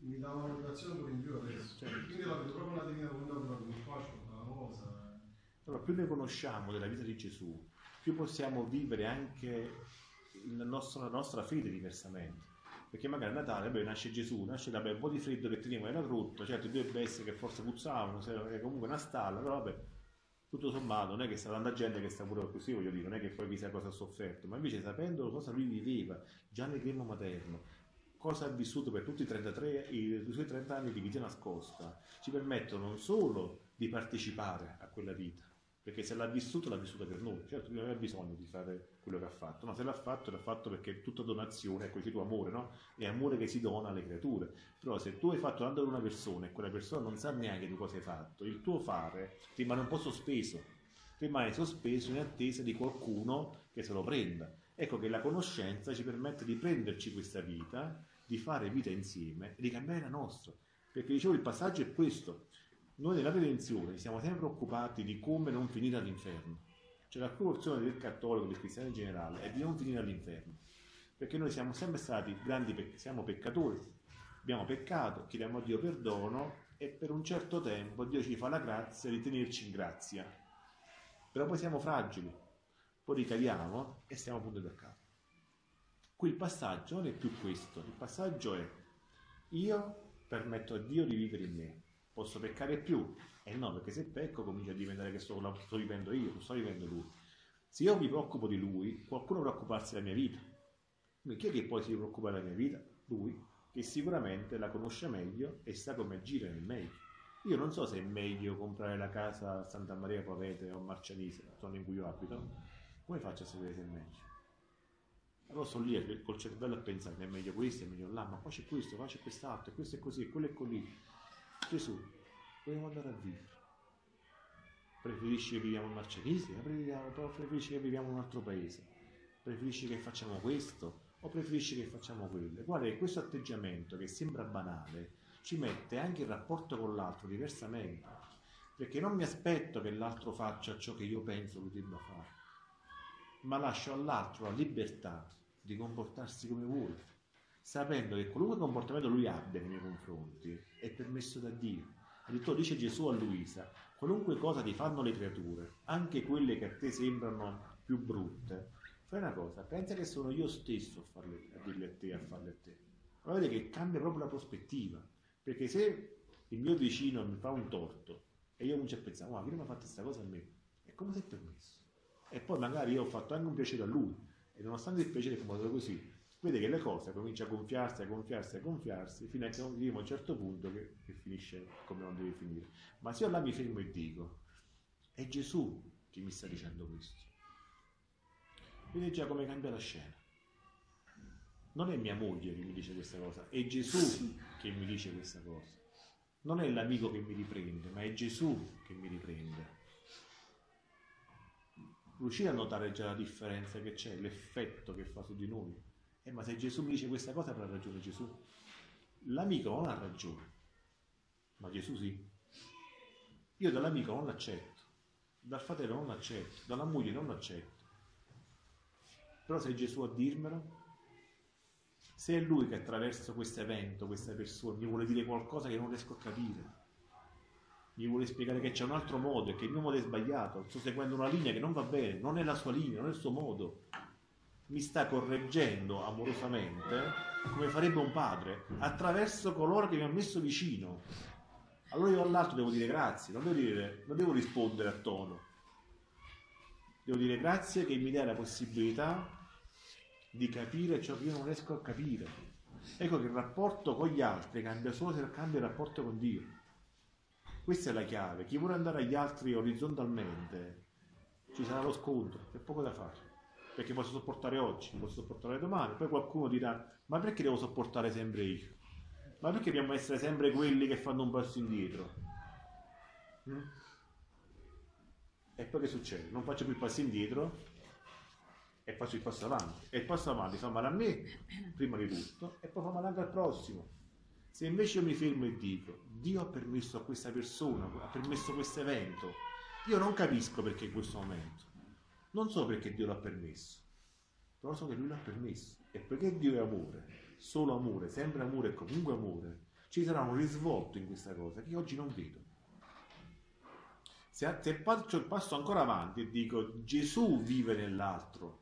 mi dà una motivazione pure in più adesso. Certo. Quindi la vedo proprio una divina volontà proprio, non faccio la cosa. Allora, più ne conosciamo della vita di Gesù, più possiamo vivere anche nostro- la nostra fede diversamente. Perché magari a Natale, beh, nasce Gesù, nasce vabbè, un po' di freddo che teniamo nella grotta, certo due bestie che forse puzzavano, è comunque una stalla, però vabbè, tutto sommato non è che sta tanta gente che sta pure così, voglio dire, non è che poi chissà cosa ha sofferto, ma invece sapendo cosa lui viveva già nel grembo materno, cosa ha vissuto per tutti i 33, i, i suoi 30 anni di vita nascosta, ci permettono non solo di partecipare a quella vita, perché se l'ha vissuto l'ha vissuta per noi, certo non aveva bisogno di fare quello che ha fatto, ma se l'ha fatto l'ha fatto perché è tutta donazione, ecco dice tu amore, no? È amore che si dona alle creature, però se tu hai fatto tanto per una persona e quella persona non sa neanche di cosa hai fatto, il tuo fare rimane un po' sospeso, rimane sospeso in attesa di qualcuno che se lo prenda. Ecco che la conoscenza ci permette di prenderci questa vita, di fare vita insieme e di cambiare la nostra. Perché dicevo il passaggio è questo. Noi nella redenzione siamo sempre preoccupati di come non finire all'inferno. Cioè la porzione del cattolico, del cristiano in generale, è di non finire all'inferno. Perché noi siamo sempre stati grandi, pec- siamo peccatori, abbiamo peccato, chiediamo a Dio perdono e per un certo tempo Dio ci fa la grazia di tenerci in grazia. Però poi siamo fragili, poi ricadiamo e stiamo appunto da capo. Qui il passaggio non è più questo, il passaggio è io permetto a Dio di vivere in me, posso peccare più? E no, perché se pecco comincia a diventare che sto, sto vivendo io, non sto vivendo lui. Se io mi preoccupo di lui, qualcuno deve preoccuparsi della mia vita. Quindi chi è che poi si deve preoccupare della mia vita? Lui, che sicuramente la conosce meglio e sa come agire nel meglio. Io non so se è meglio comprare la casa a Santa Maria Pavete o a Marcianise, la zona in cui io abito. Come faccio a sapere se è meglio? Allora sto lì col cervello a pensare, è meglio questo, è meglio là, ma qua c'è questo, qua c'è quest'altro, questo è così, quello è così. Gesù, vogliamo andare a vivere. Preferisci che viviamo in Marcianise? O preferisci che viviamo in un altro paese? Preferisci che facciamo questo? O preferisci che facciamo quello? Guarda questo atteggiamento che sembra banale ci mette anche il rapporto con l'altro diversamente. Perché non mi aspetto che l'altro faccia ciò che io penso lui debba fare, ma lascio all'altro la libertà di comportarsi come vuole, sapendo che qualunque comportamento lui abbia nei miei confronti è permesso da Dio. Addirittura dice Gesù a Luisa, qualunque cosa ti fanno le creature, anche quelle che a te sembrano più brutte, fai una cosa, pensa che sono io stesso a, farle, a dirle a te, a farle a te. Ma vedete che cambia proprio la prospettiva, perché se il mio vicino mi fa un torto e io comincio a pensare, ma chi mi ha fatto questa cosa a me? E come si è permesso? E poi magari io ho fatto anche un piacere a lui, e nonostante il piacere è modo così, vede che le cose cominciano a gonfiarsi, a gonfiarsi, a gonfiarsi, fino a che arriviamo a un certo punto che, che finisce come non deve finire. Ma se io là mi fermo e dico, è Gesù che mi sta dicendo questo. Vede già come cambia la scena. Non è mia moglie che mi dice questa cosa, è Gesù che mi dice questa cosa. Non è l'amico che mi riprende, ma è Gesù che mi riprende. Riuscite a notare già la differenza che c'è, l'effetto che fa su di noi? Eh, ma se Gesù mi dice questa cosa avrà ragione Gesù. l'amico non ha ragione, ma Gesù sì. Io dall'amico non l'accetto, dal fratello non l'accetto, dalla moglie non l'accetto. Però se è Gesù a dirmelo, se è lui che attraverso questo evento, questa persona, mi vuole dire qualcosa che non riesco a capire, mi vuole spiegare che c'è un altro modo e che il mio modo è sbagliato, sto seguendo una linea che non va bene, non è la sua linea, non è il suo modo, mi sta correggendo amorosamente come farebbe un padre attraverso coloro che mi hanno messo vicino. Allora io all'altro devo dire grazie, non devo, dire, non devo rispondere a tono. Devo dire grazie che mi dà la possibilità di capire ciò che io non riesco a capire. Ecco che il rapporto con gli altri cambia solo se cambia il rapporto con Dio. Questa è la chiave. Chi vuole andare agli altri orizzontalmente ci sarà lo scontro, c'è poco da fare perché posso sopportare oggi, posso sopportare domani, poi qualcuno dirà, ma perché devo sopportare sempre io? Ma perché dobbiamo essere sempre quelli che fanno un passo indietro? Mm? E poi che succede? Non faccio più il passo indietro e faccio il passo avanti. E il passo avanti fa male a me, prima di tutto, e poi fa male anche al prossimo. Se invece io mi fermo e dico, Dio ha permesso a questa persona, ha permesso questo evento, io non capisco perché in questo momento. Non so perché Dio l'ha permesso, però so che Lui l'ha permesso. E perché Dio è amore, solo amore, sempre amore e comunque amore, ci sarà un risvolto in questa cosa che oggi non vedo. Se, se faccio il passo ancora avanti e dico Gesù vive nell'altro,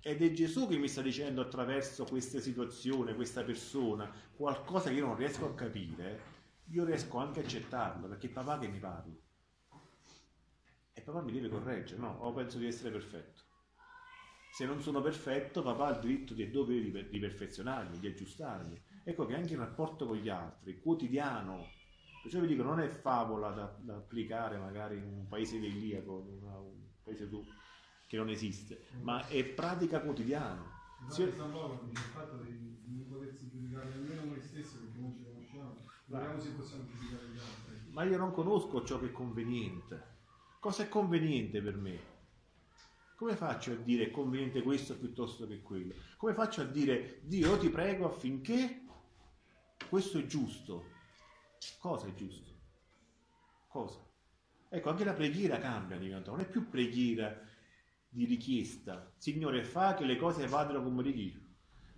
ed è Gesù che mi sta dicendo attraverso questa situazione, questa persona, qualcosa che io non riesco a capire, io riesco anche a accettarlo, perché è papà che mi parla. E papà mi deve correggere, no? O penso di essere perfetto. Se non sono perfetto, papà ha il diritto e dovere di, di perfezionarmi, di aggiustarmi. Ecco che anche il rapporto con gli altri, quotidiano, perciò vi dico, non è favola da, da applicare magari in un paese una, un paese tu, che non esiste, ma è pratica quotidiana. Infatti San Paolo dice il fatto di non potersi giudicare nemmeno noi stessi perché non ci conosciamo, vediamo se possiamo giudicare gli altri. Ma io non conosco ciò che è conveniente. Cosa è conveniente per me? Come faccio a dire è conveniente questo piuttosto che quello? Come faccio a dire Dio ti prego affinché questo è giusto? Cosa è giusto? Cosa? Ecco, anche la preghiera cambia, diventa, non è più preghiera di richiesta. Signore, fa che le cose vadano come richiedo.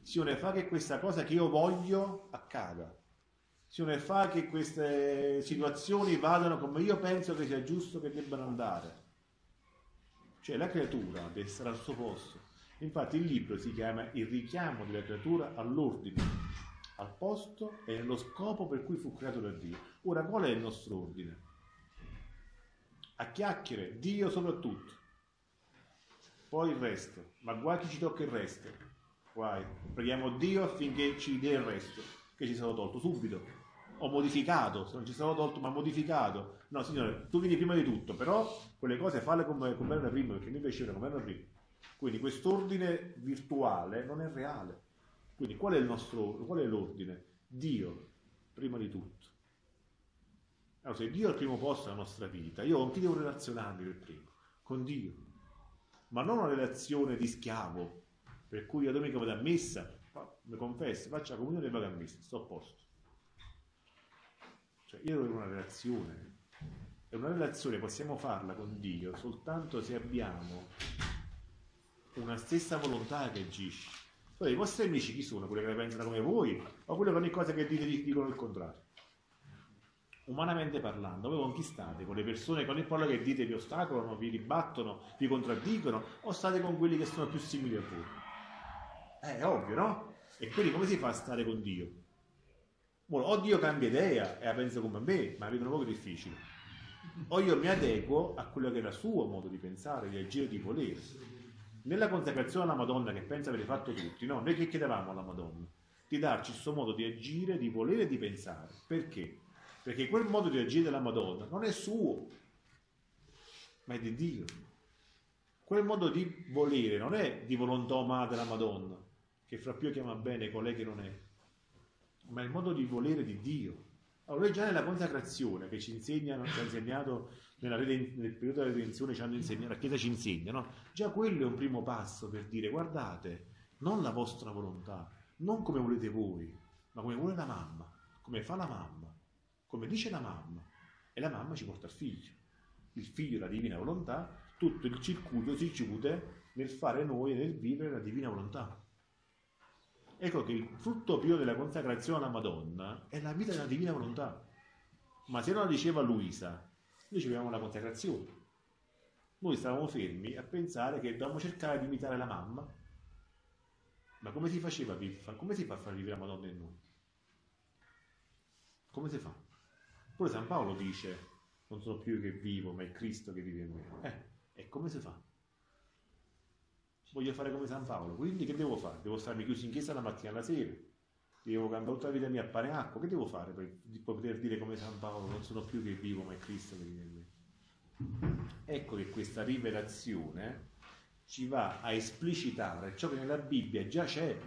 Signore, fa che questa cosa che io voglio accada. Signore, fa che queste situazioni vadano come io penso che sia giusto che debbano andare. Cioè la creatura deve stare al suo posto. Infatti il libro si chiama Il richiamo della creatura all'ordine, al posto e nello scopo per cui fu creato da Dio. Ora qual è il nostro ordine? A chiacchiere, Dio soprattutto. Poi il resto, ma guai chi ci tocca il resto. Guai, preghiamo Dio affinché ci dia il resto, che ci sarà tolto subito ho modificato, se non ci sarò tolto ma modificato. No, signore, tu vieni prima di tutto, però quelle cose falle come, come erano prima, perché mi piacevano come erano prima. Quindi quest'ordine virtuale non è reale. Quindi qual è, nostro, qual è l'ordine? Dio, prima di tutto. Allora, se Dio è al primo posto della nostra vita, io con chi devo relazionarmi per primo? Con Dio. Ma non una relazione di schiavo, per cui la domenica vado a messa, mi confesso, faccio la comunione e vado a messa, sto a posto. Cioè io devo avere una relazione. E una relazione possiamo farla con Dio soltanto se abbiamo una stessa volontà che agisce. Poi i vostri amici chi sono? Quelli che pensano come voi o quelli che ogni cosa che dite dicono il contrario? Umanamente parlando, voi con chi state? Con le persone che ogni parola che dite vi ostacolano, vi ribattono, vi contraddicono o state con quelli che sono più simili a voi? Eh, è ovvio, no? E quindi come si fa a stare con Dio? O Dio cambia idea e la pensa come me, ma la vedono poco difficile. O io mi adeguo a quello che era il suo modo di pensare, di agire, di volere. Nella consacrazione alla Madonna, che pensa avete fatto tutti, no? Noi che chiedevamo alla Madonna? Di darci il suo modo di agire, di volere e di pensare. Perché? Perché quel modo di agire della Madonna non è suo, ma è di Dio. Quel modo di volere non è di volontà umana della Madonna, che fra più chiama bene colei che non è, ma il modo di volere di Dio. Allora, già nella consacrazione che ci insegna, ci ha insegnato nella, nel periodo della redenzione, ci hanno insegnato, la Chiesa ci insegna, no? Già quello è un primo passo per dire, guardate, non la vostra volontà, non come volete voi, ma come vuole la mamma, come fa la mamma, come dice la mamma. E la mamma ci porta il figlio. Il figlio, la divina volontà, tutto il circuito si chiude nel fare noi nel vivere la divina volontà. Ecco che il frutto pio della consacrazione alla Madonna è la vita della divina volontà. Ma se non la diceva Luisa, noi avevamo la consacrazione. Noi stavamo fermi a pensare che dovevamo cercare di imitare la mamma. Ma come si faceva? Come si fa a far vivere la Madonna in noi? Come si fa? Pure San Paolo dice, non sono più che vivo, ma è Cristo che vive in me. Eh, e come si fa? Voglio fare come San Paolo, quindi che devo fare? Devo starmi chiuso in chiesa la mattina alla sera? Devo cambiare tutta la vita mia a pane acqua? Che devo fare per poter dire come San Paolo, non sono più che vivo, ma è Cristo che vive in me? Ecco che questa rivelazione ci va a esplicitare ciò che nella Bibbia già c'è,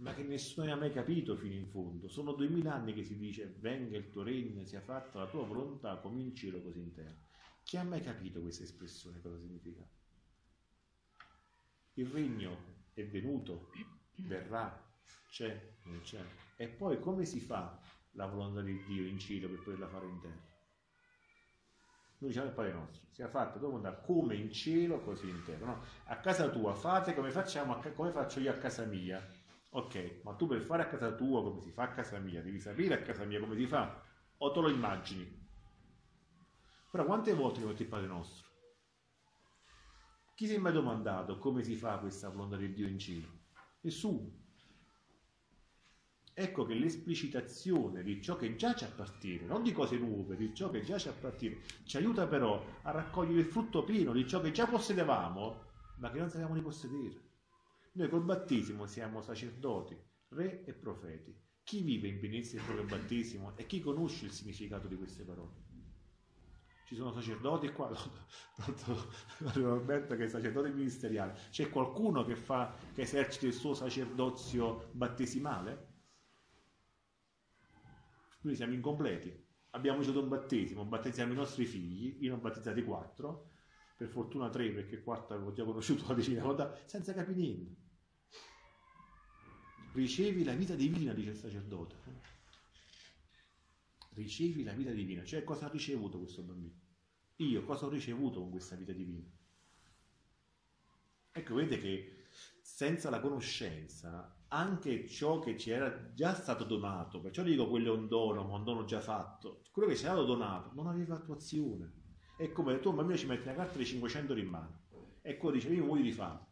ma che nessuno ha mai capito fino in fondo. Sono duemila anni che si dice venga il tuo regno, sia fatta la tua volontà come in così in terra. Chi ha mai capito questa espressione cosa significa? Il regno è venuto, verrà, c'è, non c'è. E poi come si fa la volontà di Dio in cielo per poterla fare in terra? Noi diciamo il Padre nostro, sia fatta tua volontà come in cielo così in terra. No? A casa tua fate come facciamo, come faccio io a casa mia. Ok, ma tu per fare a casa tua come si fa a casa mia, devi sapere a casa mia come si fa, o te lo immagini. Però quante volte lo metti il Padre nostro? Chi si è mai domandato come si fa questa volontà di Dio in cielo? Nessuno. Ecco che l'esplicitazione di ciò che già ci appartiene, non di cose nuove, di ciò che già ci appartiene, ci aiuta però a raccogliere il frutto pieno di ciò che già possedevamo, ma che non sappiamo di possedere. Noi col battesimo siamo sacerdoti, re e profeti. Chi vive in pienezza del proprio battesimo e chi conosce il significato di queste parole? Ci sono sacerdoti qua, Roberto che è sacerdote ministeriale, c'è qualcuno che, fa, che esercita il suo sacerdozio battesimale? Noi siamo incompleti. Abbiamo ricevuto un battesimo, battezziamo i nostri figli, io ne ho battezzati quattro, per fortuna tre perché il quarto avevo già conosciuto la decina volta, senza capire niente. Ricevi la vita divina, dice il sacerdote. Ricevi la vita divina, cioè cosa ha ricevuto questo bambino? Io cosa ho ricevuto con questa vita divina? Ecco, vedete che senza la conoscenza anche ciò che ci era già stato donato, perciò dico quello è un dono, ma un dono già fatto, quello che ci era dato non aveva attuazione. È come tu un bambino ci metti una carta di 500 euro in mano e quello dice io muoio fame,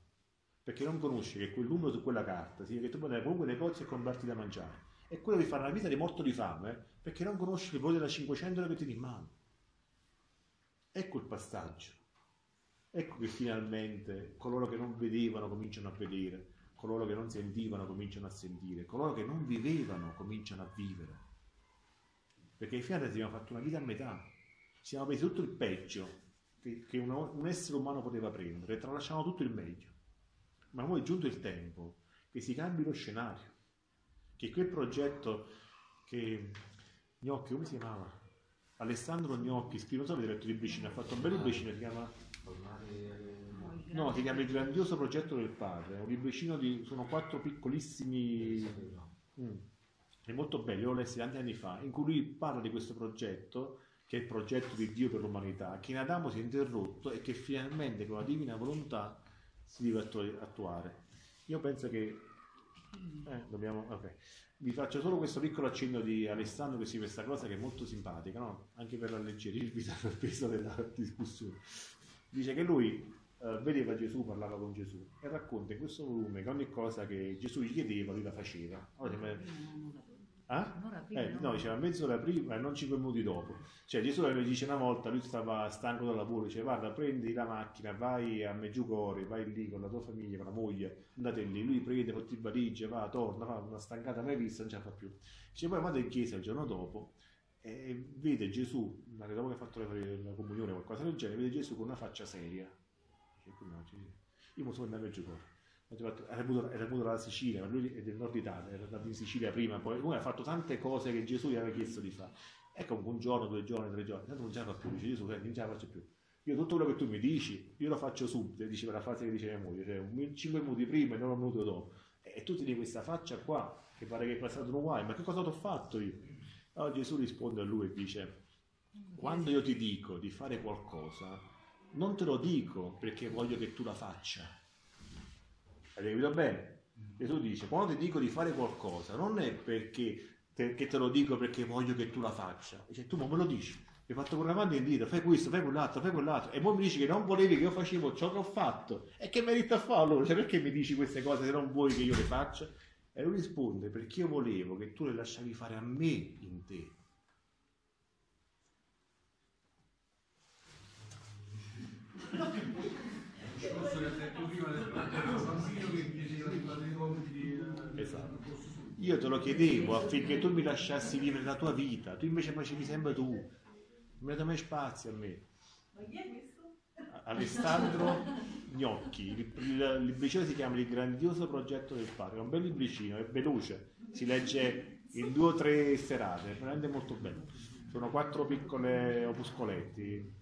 perché non conosce che quel numero su quella carta significa che tu puoi andare qualunque negozio e comprarti da mangiare. E quello di fare una vita di morto di fame perché non conosce il valore della 500 euro che tieni in mano. Ecco il passaggio. Ecco che finalmente coloro che non vedevano cominciano a vedere, coloro che non sentivano cominciano a sentire, coloro che non vivevano cominciano a vivere. Perché finale abbiamo fatto una vita a metà, siamo presi tutto il peggio che, che uno, un essere umano poteva prendere tralasciamo tutto il meglio. Ma ora è giunto il tempo che si cambi lo scenario, che quel progetto che Gnocchi, come si chiamava? Alessandro Gnocchi, scrive, non so se avete letto il libricino, ha fatto un bel libricino, si chiama No, si chiama Il grandioso progetto del padre, un libricino di... sono quattro piccolissimi... Mm. È molto bello, l'ho letto tanti anni fa, in cui lui parla di questo progetto, che è il progetto di Dio per l'umanità, che in Adamo si è interrotto e che finalmente con la divina volontà si deve attuare. Io penso che... Eh, dobbiamo... ok. Vi faccio solo questo piccolo accenno di Alessandro che si questa cosa che è molto simpatica, no? anche per alleggerirvi dal peso della discussione. Dice che lui Uh, vedeva Gesù, parlava con Gesù e racconta in questo volume che ogni cosa che Gesù gli chiedeva lui la faceva. Allora, ah? eh, no, diceva mezz'ora prima e non cinque minuti dopo. Cioè Gesù gli dice una volta, lui stava stanco dal lavoro, dice guarda prendi la macchina, vai a Meggiugorie, vai lì con la tua famiglia, con la moglie, andate lì, lui prende, porti il valigia, va, torna, fa una stancata mai vista, non ce la fa più. Dice poi vado in chiesa il giorno dopo e vede Gesù, dopo che ha fatto la comunione o qualcosa del genere, vede Gesù con una faccia seria io mi sono andato a giocare. Era venuto, dalla Sicilia, ma lui è del nord Italia, era andato in Sicilia prima, poi lui ha fatto tante cose che Gesù gli aveva chiesto di fare. Ecco, un giorno, due giorni, tre giorni, tanto non ce la fa più, dice Gesù, non ce la faccio più. Io tutto quello che tu mi dici, io lo faccio subito, diceva la frase che dice mia moglie, cioè 5 minuti prima e non un minuto dopo. E tu ti di questa faccia qua, che pare che è passato un guai, ma che cosa ti ho fatto io? Allora Gesù risponde a lui e dice, quando io ti dico di fare qualcosa, non te lo dico perché voglio che tu la faccia. Hai capito bene? Gesù dice, quando ti dico di fare qualcosa, non è perché te, che te lo dico perché voglio che tu la faccia. Dice, tu ma me lo dici, hai fatto con mano in dito, fai questo, fai quell'altro, fai quell'altro, e poi mi dici che non volevi che io facevo ciò che ho fatto. E che merito a farlo? Cioè, perché mi dici queste cose se non vuoi che io le faccia? E lui risponde, perché io volevo che tu le lasciavi fare a me in te. Discorso che ha detto prima del bambino che chiedeva di fare i compiti. eh, Esatto. Io te lo chiedevo affinché tu mi lasciassi vivere la tua vita, tu invece facevi sempre tu. Non mi hai dato mai spazio a me. Ma chi è questo? Alessandro Gnocchi, il, il libricino si chiama Il grandioso progetto del padre, è un bel libricino, è veloce, si legge in due o tre serate, veramente molto bello. Sono quattro piccole opuscoletti,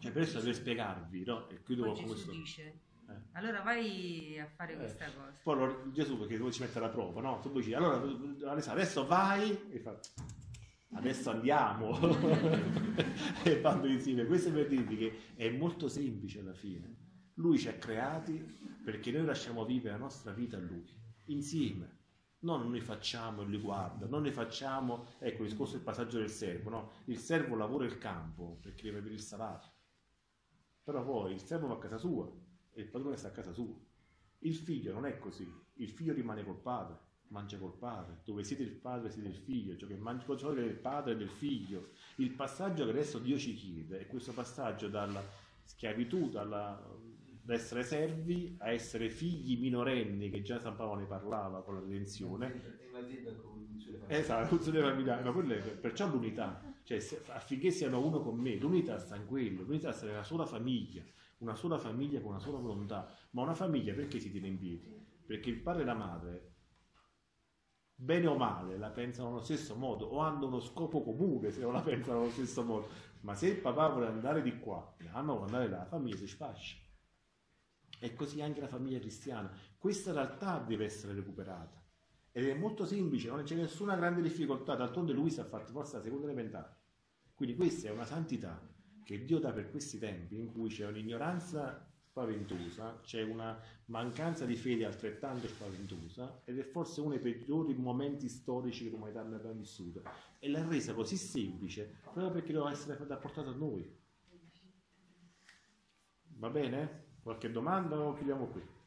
cioè per adesso per spiegarvi, no? E chiudo con questo. dice, Eh. allora vai a fare Eh. questa cosa. Poi lo- Gesù perché tu ci mette alla prova, no? Tu dici, allora adesso vai e fa, adesso andiamo e vanno insieme. Questo per dirvi che è molto semplice alla fine. Lui ci ha creati perché noi lasciamo vivere la nostra vita a Lui, insieme. Non noi facciamo Lui guarda, non ne facciamo, ecco il discorso del passaggio del servo, no? Il servo lavora il campo perché deve avere il salario. Però poi il servo va a casa sua e il padrone sta a casa sua. Il figlio non è così, il figlio rimane col padre, mangia col padre, dove siete il padre siete il figlio, cioè che mangia col padre del padre e del figlio. Il passaggio che adesso Dio ci chiede è questo passaggio dalla schiavitù, dalla, da essere servi a essere figli minorenni, che già San Paolo ne parlava con la redenzione. Esatto, familiare, ma quello è, perciò l'unità, cioè affinché siano uno con me, l'unità sta in quello, l'unità sta nella sola famiglia, una sola famiglia con una sola volontà, ma una famiglia perché si tiene in piedi? Perché il padre e la madre, bene o male, la pensano allo stesso modo o hanno uno scopo comune se non la pensano allo stesso modo, ma se il papà vuole andare di qua la mamma vuole andare là, la famiglia si sfascia. E così anche la famiglia cristiana. Questa realtà deve essere recuperata. Ed è molto semplice, non c'è nessuna grande difficoltà, d'altronde lui si è fatto forse la seconda elementare. Quindi questa è una santità che Dio dà per questi tempi in cui c'è un'ignoranza spaventosa, c'è una mancanza di fede altrettanto spaventosa ed è forse uno dei peggiori momenti storici che l'umanità abbia vissuto. E l'ha resa così semplice proprio perché doveva essere da portata a noi. Va bene? Qualche domanda o chiudiamo qui?